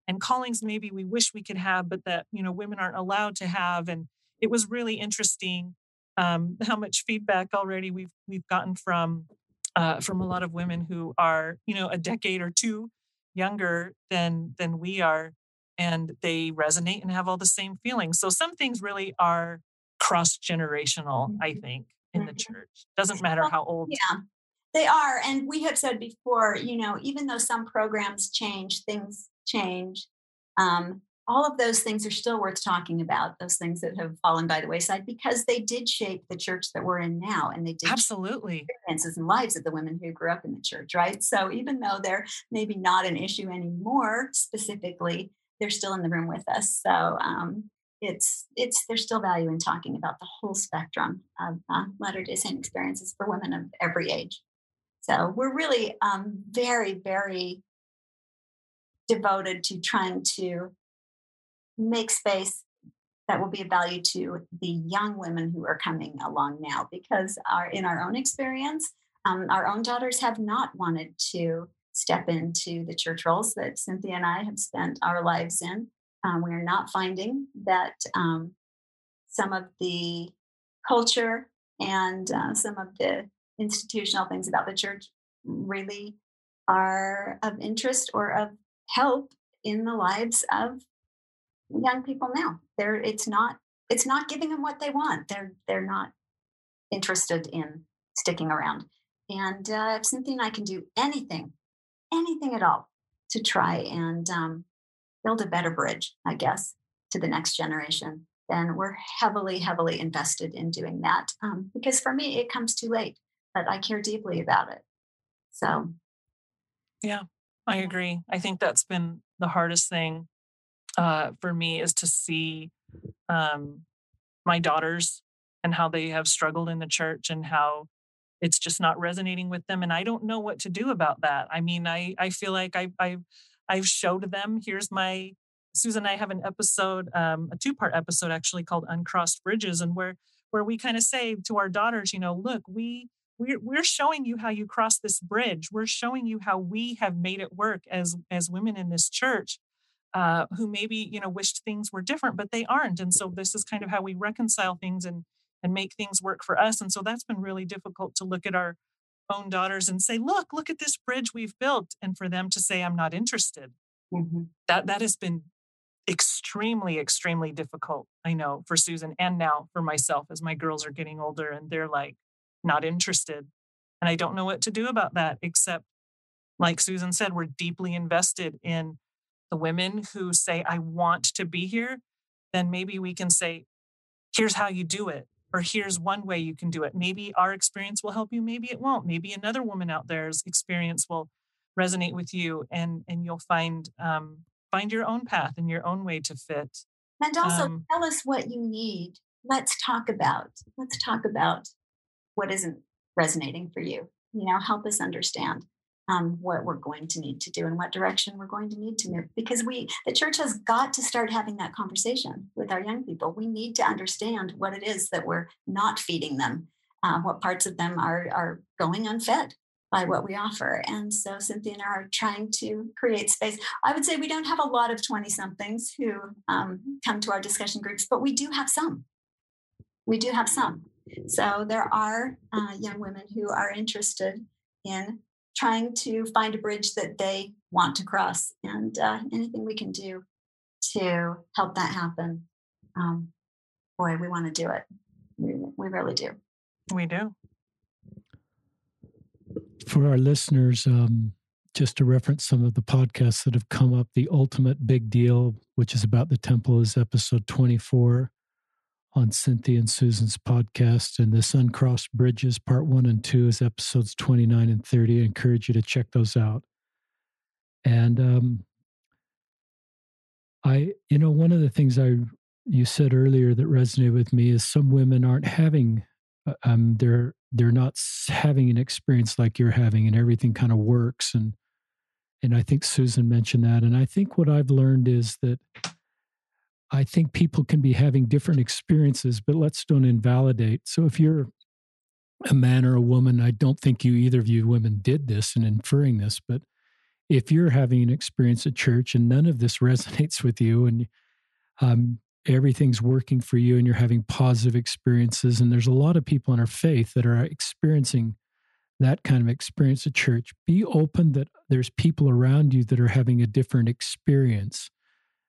and callings maybe we wish we could have but that, you know, women aren't allowed to have and it was really interesting um, [LAUGHS] how much feedback already we've we've gotten from uh, from a lot of women who are you know a decade or two younger than than we are and they resonate and have all the same feelings so some things really are cross generational i mm-hmm. think in the mm-hmm. church doesn't matter how old yeah they are and we have said before you know even though some programs change things change um, all of those things are still worth talking about those things that have fallen by the wayside because they did shape the church that we're in now and they did absolutely. experiences and lives of the women who grew up in the church right? So even though they're maybe not an issue anymore specifically they're still in the room with us. So um, it's it's there's still value in talking about the whole spectrum of uh, latter day saint experiences for women of every age. So we're really um, very very devoted to trying to make space that will be of value to the young women who are coming along now because our in our own experience um, our own daughters have not wanted to step into the church roles that cynthia and i have spent our lives in. Um, we are not finding that um, some of the culture and uh, some of the institutional things about the church really are of interest or of help in the lives of young people now. They're it's not it's not giving them what they want. They're they're not interested in sticking around. And uh, if Cynthia and I can do anything, anything at all, to try and um, build a better bridge, I guess, to the next generation, then we're heavily, heavily invested in doing that. Um, because for me, it comes too late, but I care deeply about it. So, yeah, I agree. I think that's been the hardest thing uh, for me is to see um, my daughters and how they have struggled in the church and how it's just not resonating with them and i don't know what to do about that i mean i i feel like i i I've showed them, here's my, Susan and I have an episode, um, a two part episode actually called Uncrossed Bridges, and where, where we kind of say to our daughters, you know, look, we, we're, we're showing you how you cross this bridge. We're showing you how we have made it work as, as women in this church. Uh, who maybe you know wished things were different but they aren't and so this is kind of how we reconcile things and and make things work for us and so that's been really difficult to look at our own daughters and say look look at this bridge we've built and for them to say i'm not interested mm-hmm. that that has been extremely extremely difficult i know for susan and now for myself as my girls are getting older and they're like not interested and i don't know what to do about that except like susan said we're deeply invested in the women who say i want to be here then maybe we can say here's how you do it or here's one way you can do it. Maybe our experience will help you, maybe it won't. Maybe another woman out there's experience will resonate with you and and you'll find um, find your own path and your own way to fit. And also um, tell us what you need. Let's talk about let's talk about what isn't resonating for you. You know, help us understand um, what we're going to need to do and what direction we're going to need to move. Because we the church has got to start having that conversation with our young people. We need to understand what it is that we're not feeding them uh, what parts of them are are going unfed by what we offer. And so cynthia and i are trying to create space. I would say we don't have a lot of 20 somethings who um, come to our discussion groups but we do have some. We do have some so there are uh, young women who are interested in trying to find a bridge that they want to cross and uh, anything we can do to help that happen um, boy we want to do it. We, we really do. We do. For our listeners um, just to reference some of the podcasts that have come up the ultimate big deal which is about the temple is episode 24 on Cynthia and Susan's podcast. And this Uncrossed Bridges, part one and two, is episodes 29 and 30. I encourage you to check those out. And um, I, you know, one of the things I you said earlier that resonated with me is some women aren't having, uh, um, they're they're not having an experience like you're having, and everything kind of works. And and I think Susan mentioned that. And I think what I've learned is that I think people can be having different experiences, but let's don't invalidate. So if you're a man or a woman, I don't think you either of you women did this and inferring this, but if you're having an experience at church and none of this [LAUGHS] resonates with you and um, everything's working for you and you're having positive experiences, and there's a lot of people in our faith that are experiencing that kind of experience at church, be open that there's people around you that are having a different experience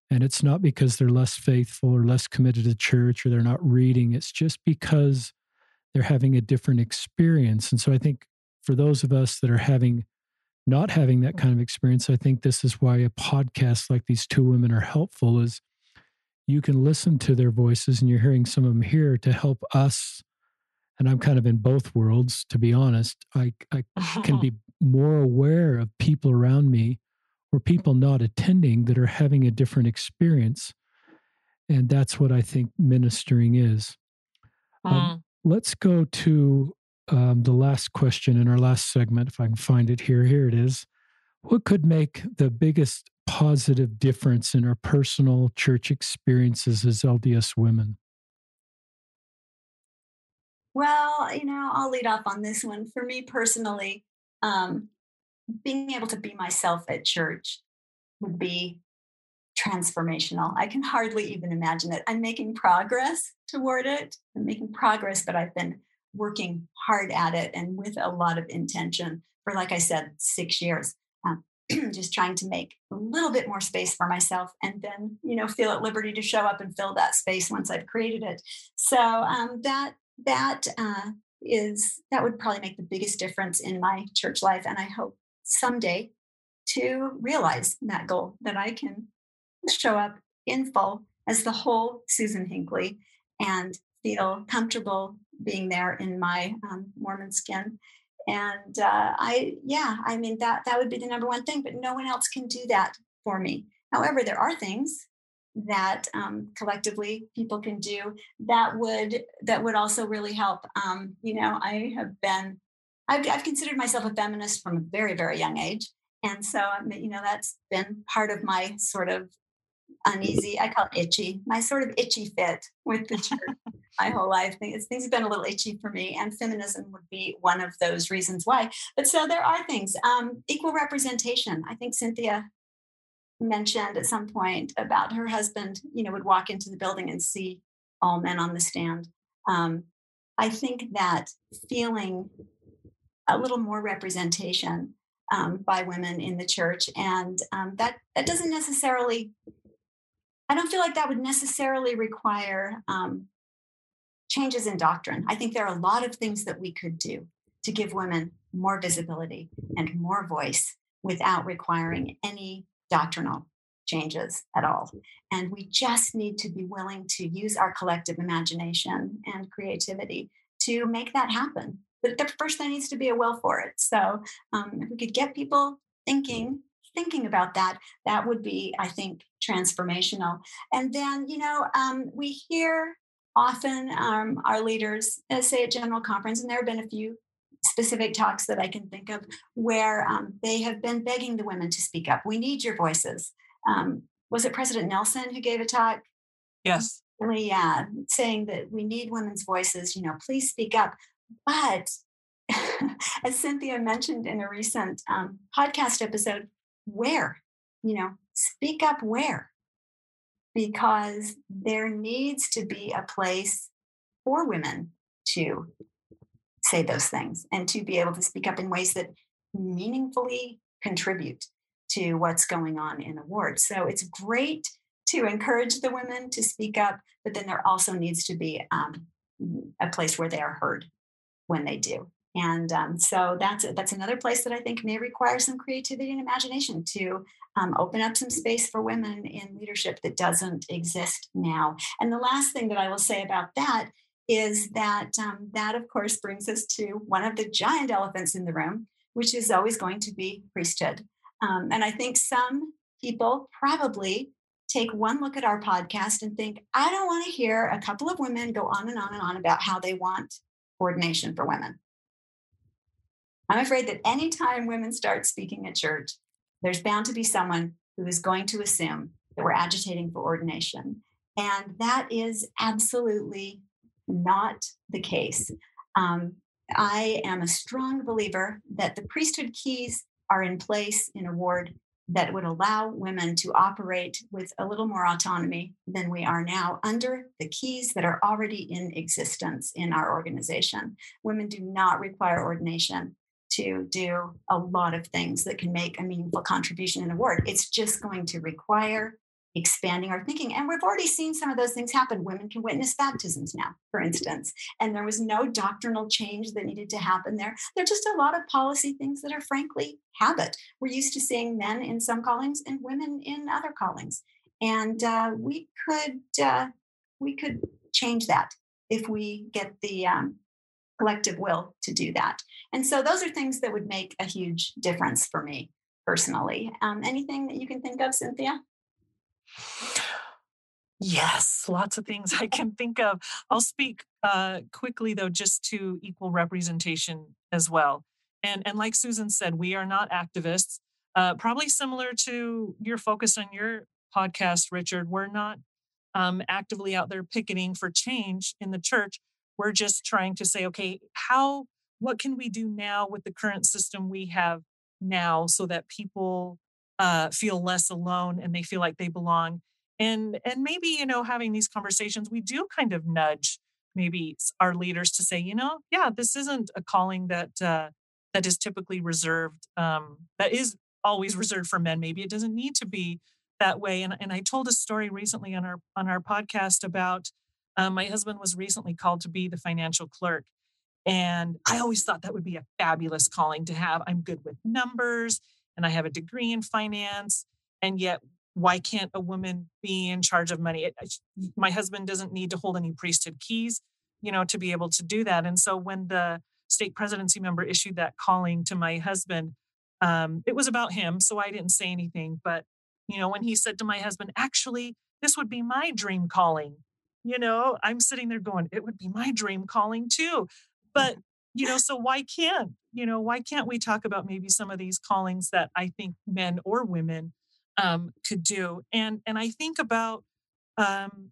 and it's not because they're less faithful or less committed to church or they're not reading. It's just because they're having a different experience. And so I think for those of us that are having not having that kind of experience, I think this is why a podcast like these two women are helpful is you can listen to their voices and you're hearing some of them here to help us. And I'm kind of in both worlds, to be honest. I, I can [LAUGHS] be more aware of people around me or people not attending that are having a different experience. And that's what I think ministering is. Mm. Um, let's go to um, the last question in our last segment, if I can find it here. Here it is. What could make the biggest positive difference in our personal church experiences as LDS women? Well, you know, I'll lead off on this one. For me personally, um, being able to be myself at church would be transformational. I can hardly even imagine it. I'm making progress toward it. I'm making progress, but I've been working hard at it and with a lot of intention for, like I said, six years. Um, [CLEARS THROAT] just trying to make a little bit more space for myself and then you know feel at liberty to show up and fill that space once i've created it so um, that that uh, is that would probably make the biggest difference in my church life and i hope someday to realize that goal that I can show up in full as the whole Susan Hinckley and feel comfortable being there in my um, Mormon skin. And uh, I, yeah, I mean that that would be the number one thing, but no one else can do that for me. However, there are things that um, collectively people can do that would that would also really help. Um, you know, I have been I've, I've considered myself a feminist from a very, very young age. And so, you know, that's been part of my sort of uneasy, I call it itchy, my sort of itchy fit with the church [LAUGHS] my whole life. Things, things have been a little itchy for me, and feminism would be one of those reasons why. But so there are things. Um, equal representation. I think Cynthia mentioned at some point about her husband, you know, would walk into the building and see all men on the stand. Um, I think that feeling a little more representation um, by women in the church, and um, that that doesn't necessarily. I don't feel like that would necessarily require um, changes in doctrine. I think there are a lot of things that we could do to give women more visibility and more voice without requiring any doctrinal changes at all. And we just need to be willing to use our collective imagination and creativity to make that happen. But the first there needs to be a will for it. So um, if we could get people thinking thinking about that that would be i think transformational and then you know um, we hear often um, our leaders uh, say at general conference and there have been a few specific talks that I can think of where um, they have been begging the women to speak up. We need your voices. Um, was it President Nelson who gave a talk? Yes. Yeah, saying that we need women's voices. You know, please speak up. But [LAUGHS] as Cynthia mentioned in a recent um, podcast episode, where? You know, speak up where? Because there needs to be a place for women to say those things and to be able to speak up in ways that meaningfully contribute to what's going on in ward. So it's great to encourage the women to speak up, but then there also needs to be um, a place where they are heard when they do. And um, so that's that's another place that I think may require some creativity and imagination to um, open up some space for women in leadership that doesn't exist now. And the last thing that I will say about that is that um, that, of course, brings us to one of the giant elephants in the room, which is always going to be priesthood. Um, and I think some people probably take one look at our podcast and think, I don't want to hear a couple of women go on and on and on about how they want ordination for women. I'm afraid that anytime women start speaking at church, there's bound to be someone who is going to assume that we're agitating for ordination. And that is absolutely not the case. Um, I am a strong believer that the priesthood keys are in place in a ward that would allow women to operate with a little more autonomy than we are now under the keys that are already in existence in our organization. Women do not require ordination to do a lot of things that can make a meaningful contribution in a ward. It's just going to require expanding our thinking. And we've already seen some of those things happen. Women can witness baptisms now, for instance, and there was no doctrinal change that needed to happen there. There are just a lot of policy things that are frankly habit. We're used to seeing men in some callings and women in other callings, and uh, we could uh, we could change that if we get the um, collective will to do that. And so those are things that would make a huge difference for me personally. Um, anything that you can think of, Cynthia? Yes, lots of things I can think of. I'll speak uh, quickly, though, just to equal representation as well. And, and like Susan said, we are not activists. Uh, probably similar to your focus on your podcast, Richard. We're not um, actively out there picketing for change in the church. We're just trying to say, okay, how, what can we do now with the current system we have now so that people uh, feel less alone and they feel like they belong. And and maybe you know having these conversations we do kind of nudge maybe our leaders to say you know yeah this isn't a calling that uh, that is typically reserved um, that is always [LAUGHS] reserved for men. Maybe it doesn't need to be that way. And, and i told a story recently on our on our podcast about um, my husband was recently called to be the financial clerk and i always thought that would be a fabulous calling to have. I'm good with numbers and I have a degree in finance. And yet, why can't a woman be in charge of money? It, my husband doesn't need to hold any priesthood keys, you know, to be able to do that. And so when the stake presidency member issued that calling to my husband, um, it was about him. So I didn't say anything. But, you know, when he said to my husband, actually, this would be my dream calling, you know, I'm sitting there going, it would be my dream calling too. But, you know, so why can't you know, why can't we talk about maybe some of these callings that I think men or women um, could do? And and I think about, um,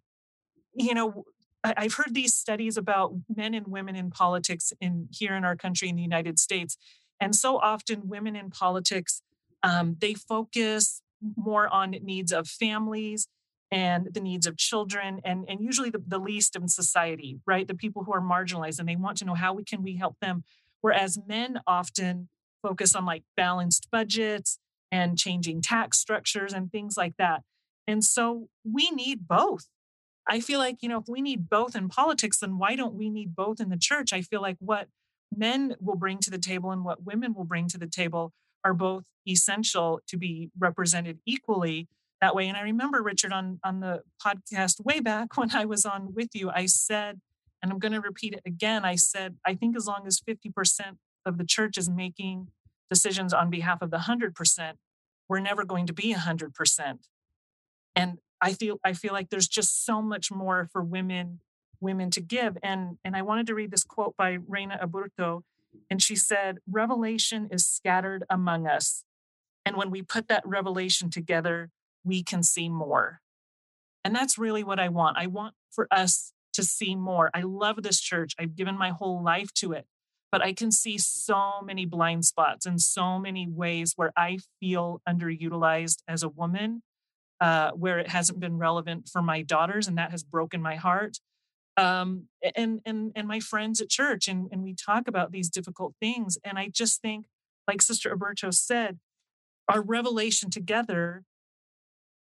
you know, I, have heard these studies about men and women in politics in here in our country in the United States, and so often women in politics um, they focus more on needs of families and the needs of children and, and usually the, the least in society right the people who are marginalized and they want to know how we can we help them whereas men often focus on like balanced budgets and changing tax structures and things like that. And so we need both. I feel like you know if we need both in politics then why don't we need both in the church? I feel like what men will bring to the table and what women will bring to the table are both essential to be represented equally. That way. And I remember, Richard, on, on the podcast way back [LAUGHS] when I was on with you, I said, and I'm going to repeat it again I said, I think as long as 50% of the church is making decisions on behalf of the 100%, we're never going to be 100%. And I feel I feel like there's just so much more for women women to give. And and I wanted to read this quote by Reyna Aburto, and she said, "Revelation is scattered among us, and when we put that revelation together, we can see more. And that's really what I want. I want for us to see more. I love this church. I've given my whole life to it, but I can see so many blind spots and so many ways where I feel underutilized as a woman, uh, where it hasn't been relevant for my daughters, and that has broken my heart. Um, and and and my friends at church, and and we talk about these difficult things, and I just think, like Sister Aburto said, our revelation together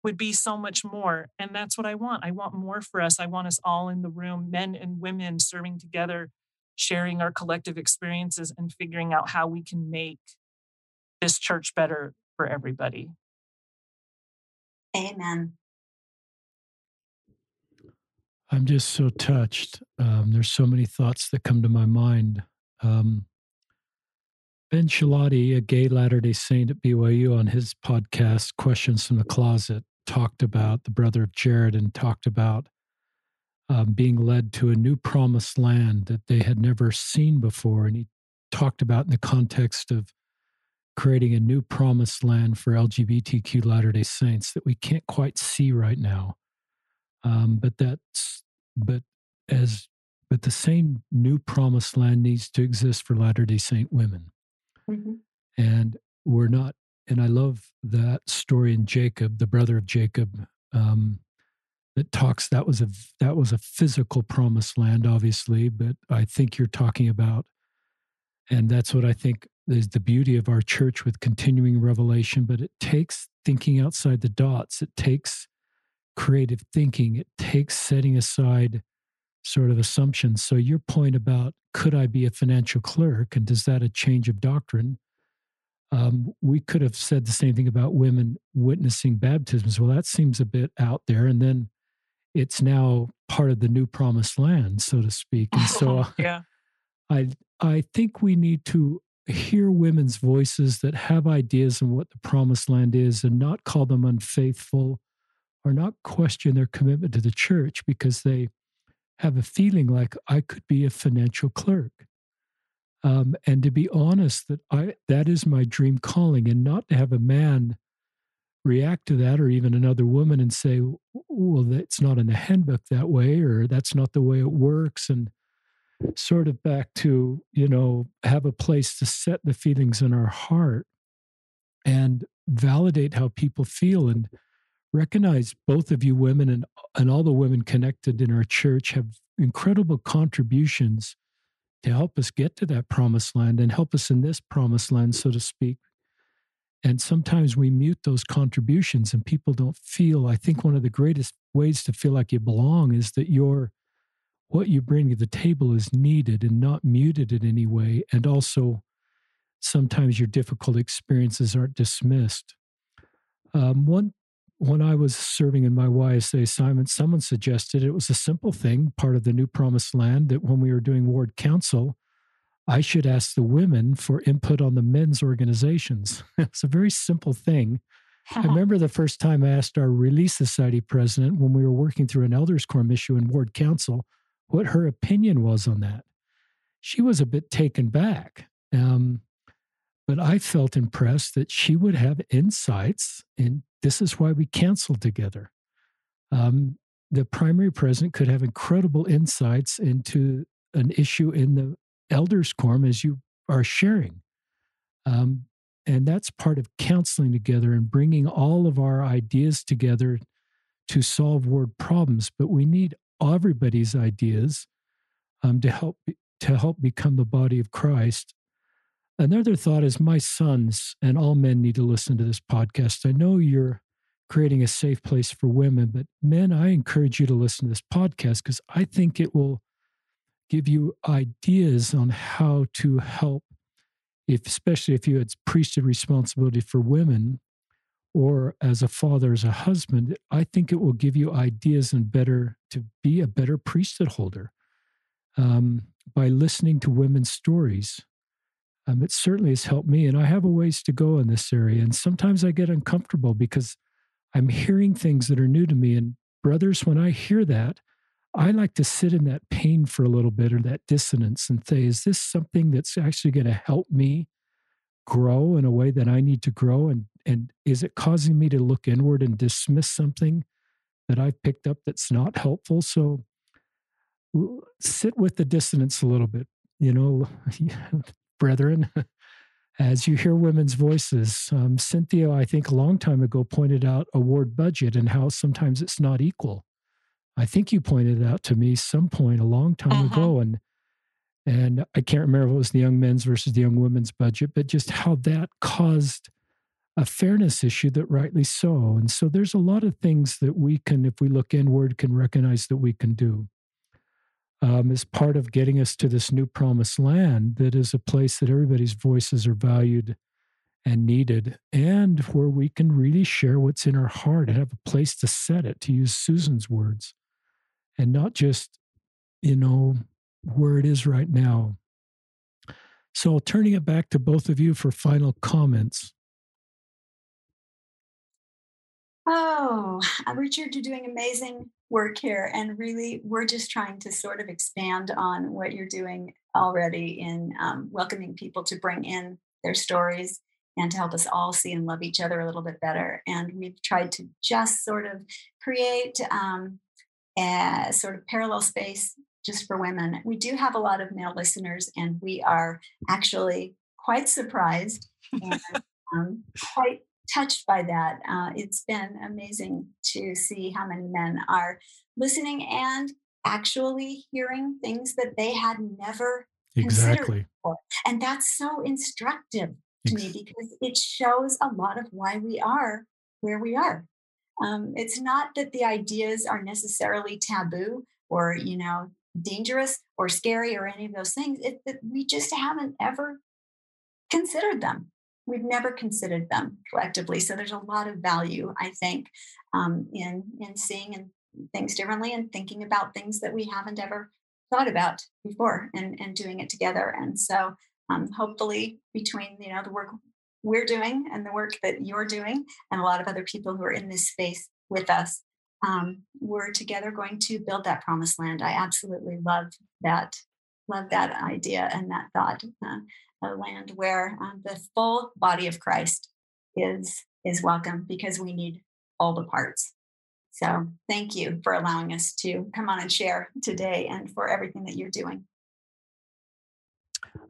would be so much more. And that's what I want. I want more for us. I want us all in the room, men and women serving together, sharing our collective experiences and figuring out how we can make this church better for everybody. Amen. I'm just so touched. Um, there's so many thoughts that come to my mind. Um, Ben Schilaty, a gay Latter day Saint at BYU, on his podcast, Questions from the Closet, talked about the brother of Jared and talked about um, being led to a new promised land that they had never seen before. And he talked about in the context of creating a new promised land for LGBTQ Latter day Saints that we can't quite see right now. Um, but that's, but as, but the same new promised land needs to exist for Latter day Saint women. Mm-hmm. And we're not, and I love that story in Jacob, the brother of Jacob, um, that talks that was a that was a physical promised land, obviously, but I think you're talking about, and that's what I think is the beauty of our church with continuing revelation. But it takes thinking outside the dots. It takes creative thinking. It takes setting aside sort of assumptions. So your point about could I be a financial clerk and does that a change of doctrine? Um, we could have said the same thing about women witnessing baptisms. Well, that seems a bit out there. And then it's now part of the new promised land, so to speak. And so [LAUGHS] yeah. I I think we need to hear women's voices that have ideas on what the promised land is and not call them unfaithful or not question their commitment to the church because they have a feeling like I could be a financial clerk. Um, and to be honest, that I that is my dream calling, and not to have a man react to that, or even another woman, and say, "Well, that's not in the handbook that way," or "That's not the way it works," and sort of back to you know have a place to set the feelings in our heart and validate how people feel and recognize both of you women and, and all the women connected in our church have incredible contributions to help us get to that promised land and help us in this promised land, so to speak. And sometimes we mute those contributions and people don't feel. I think one of the greatest ways to feel like you belong is that your what you bring to the table is needed and not muted in any way. And also, sometimes your difficult experiences aren't dismissed. Um, one when I was serving in my YSA assignment, someone suggested it was a simple thing, part of the New Promised Land, that when we were doing ward council, I should ask the women for input on the men's organizations. [LAUGHS] it's a very simple thing. I [LAUGHS] remember the first time I asked our Relief Society president when we were working through an elders quorum issue in ward council what her opinion was on that. She was a bit taken back. Um, but I felt impressed that she would have insights, and this is why we canceled together. Um, the primary president could have incredible insights into an issue in the elders' quorum as you are sharing. Um, and that's part of counseling together and bringing all of our ideas together to solve ward problems. But we need everybody's ideas um, to help to help become the body of Christ. Another thought is my sons and all men need to listen to this podcast. I know you're creating a safe place for women, but men, I encourage you to listen to this podcast because I think it will give you ideas on how to help if especially if you had priesthood responsibility for women or as a father as a husband i think it will give you ideas and better to be a better priesthood holder um, by listening to women's stories um, it certainly has helped me and i have a ways to go in this area and sometimes i get uncomfortable because i'm hearing things that are new to me and brothers when i hear that I like to sit in that pain for a little bit or that dissonance and say, is this something that's actually going to help me grow in a way that I need to grow? And, and is it causing me to look inward and dismiss something that I've picked up that's not helpful? So sit with the dissonance a little bit, you know, [LAUGHS] brethren. [LAUGHS] As you hear women's voices, um, Cynthia, I think a long time ago, pointed out award budget and how sometimes it's not equal I think you pointed out to me some point a long time uh-huh. ago, and and I can't remember if it was the young men's versus the young women's budget, but just how that caused a fairness issue that rightly so. And so there's a lot of things that we can, if we look inward, can recognize that we can do. Um, as part of getting us to this new promised land that is a place that everybody's voices are valued and needed, and where we can really share what's in our heart and have a place to set it, to use Susan's words and not just, you know, where it is right now. So, turning it back to both of you for final comments. Oh, uh, Richard, you're doing amazing work here. And really, we're just trying to sort of expand on what you're doing already in um, welcoming people to bring in their stories and to help us all see and love each other a little bit better. And we've tried to just sort of create um, a sort of parallel space just for women. We do have a lot of male listeners, and we are actually quite surprised and um, quite touched by that. Uh, it's been amazing to see how many men are listening and actually hearing things that they had never exactly. considered before. And that's so instructive to me because it shows a lot of why we are where we are. Um, it's not that the ideas are necessarily taboo or, you know, dangerous or scary or any of those things. It's that we just haven't ever considered them. We've never considered them collectively. So there's a lot of value, I think, um, in in seeing and things differently and thinking about things that we haven't ever thought about before and, and doing it together. And so um, hopefully between you know the work we're doing and the work that you're doing, and a lot of other people who are in this space with us. Um, we're together going to build that promised land. I absolutely love that, love that idea and that thought. Uh, a land where um, the full body of Christ is is welcome because we need all the parts. So thank you for allowing us to come on and share today and for everything that you're doing.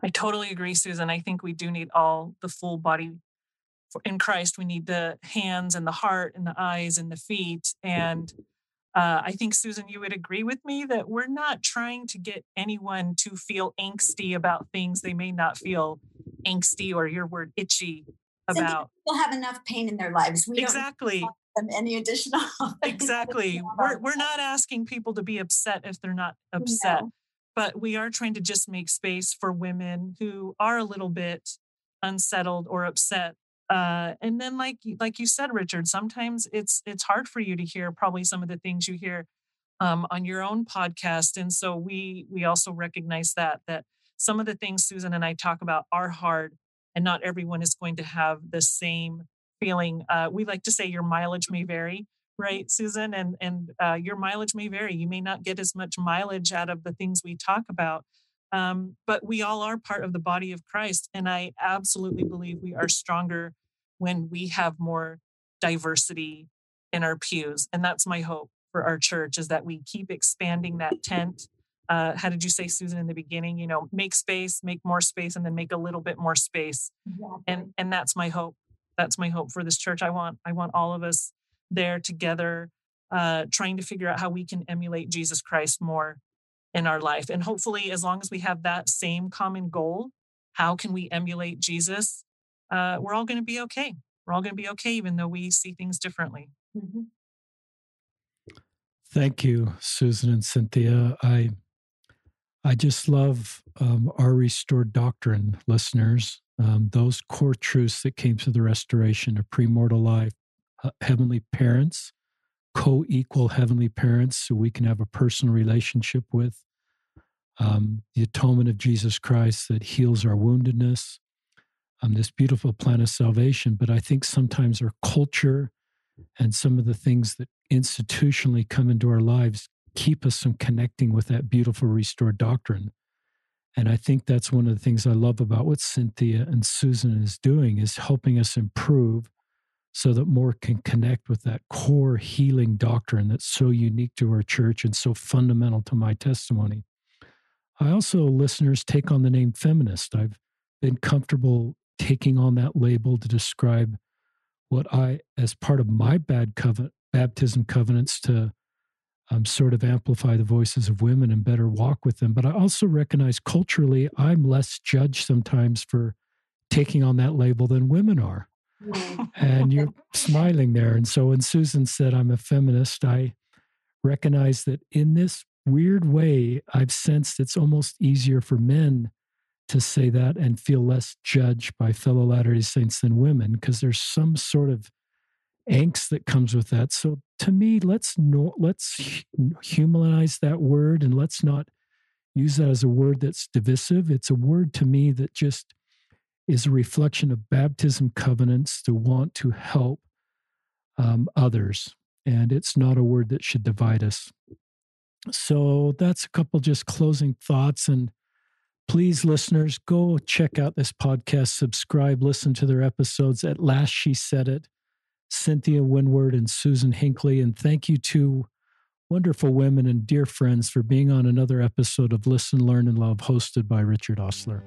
I totally agree, Susan. I think we do need all the full body in Christ. We need the hands and the heart and the eyes and the feet. And uh, I think, Susan, you would agree with me that we're not trying to get anyone to feel angsty about things they may not feel angsty or your word itchy about. People have enough pain in their lives. We exactly. [LAUGHS] them any additional. [LAUGHS] exactly. We're, we're not asking people to be upset if they're not upset. No but we are trying to just make space for women who are a little bit unsettled or upset uh, and then like like you said richard sometimes it's it's hard for you to hear probably some of the things you hear um, on your own podcast and so we we also recognize that that some of the things susan and i talk about are hard and not everyone is going to have the same feeling uh, we like to say your mileage may vary right susan? And and uh, your mileage may vary. You may not get as much mileage out of the things we talk about Um, but we all are part of the body of Christ. And I absolutely believe we are stronger when we have more diversity in our pews. And that's my hope for our church is that we keep expanding that tent. Uh, how did you say, Susan, in the beginning? You know, make space, make more space, and then make a little bit more space. Exactly. And and that's my hope. That's my hope for this church. I want I want all of us there together, uh, trying to figure out how we can emulate Jesus Christ more in our life. And hopefully, as long as we have that same common goal, how can we emulate Jesus? Uh, we're all going to be okay. We're all going to be okay, even though we see things differently. Mm-hmm. Thank you, Susan and Cynthia. I I just love um, our restored doctrine, listeners. Um, those core truths that came through the restoration of premortal life, uh, heavenly parents, co equal heavenly parents who we can have a personal relationship with, um, the atonement of Jesus Christ that heals our woundedness, um, this beautiful plan of salvation. But I think sometimes our culture and some of the things that institutionally come into our lives keep us from connecting with that beautiful restored doctrine. And I think that's one of the things I love about what Cynthia and Susan is doing is helping us improve so that more can connect with that core healing doctrine that's so unique to our church and so fundamental to my testimony. I also, listeners, take on the name feminist. I've been comfortable taking on that label to describe what I, as part of my bad covenant, baptism covenants, to um, sort of amplify the voices of women and better walk with them. But I also recognize culturally, I'm less judged sometimes for taking on that label than women are Mm. and you're smiling there. And so when Susan said, I'm a feminist, I recognize that in this weird way, I've sensed it's almost easier for men to say that and feel less judged by fellow Latter day Saints than women because there's some sort of angst that comes with that. So to me, let's no, let's humanize that word and let's not use that as a word that's divisive. It's a word to me that just is a reflection of baptism covenants to want to help um, others. And it's not a word that should divide us. So that's a couple just closing thoughts. And please, listeners, go check out this podcast, subscribe, listen to their episodes. At last, she said it. Cynthia Winward and Susan Hinckley. And thank you to wonderful women and dear friends for being on another episode of Listen, Learn, and Love, hosted by Richard Ostler.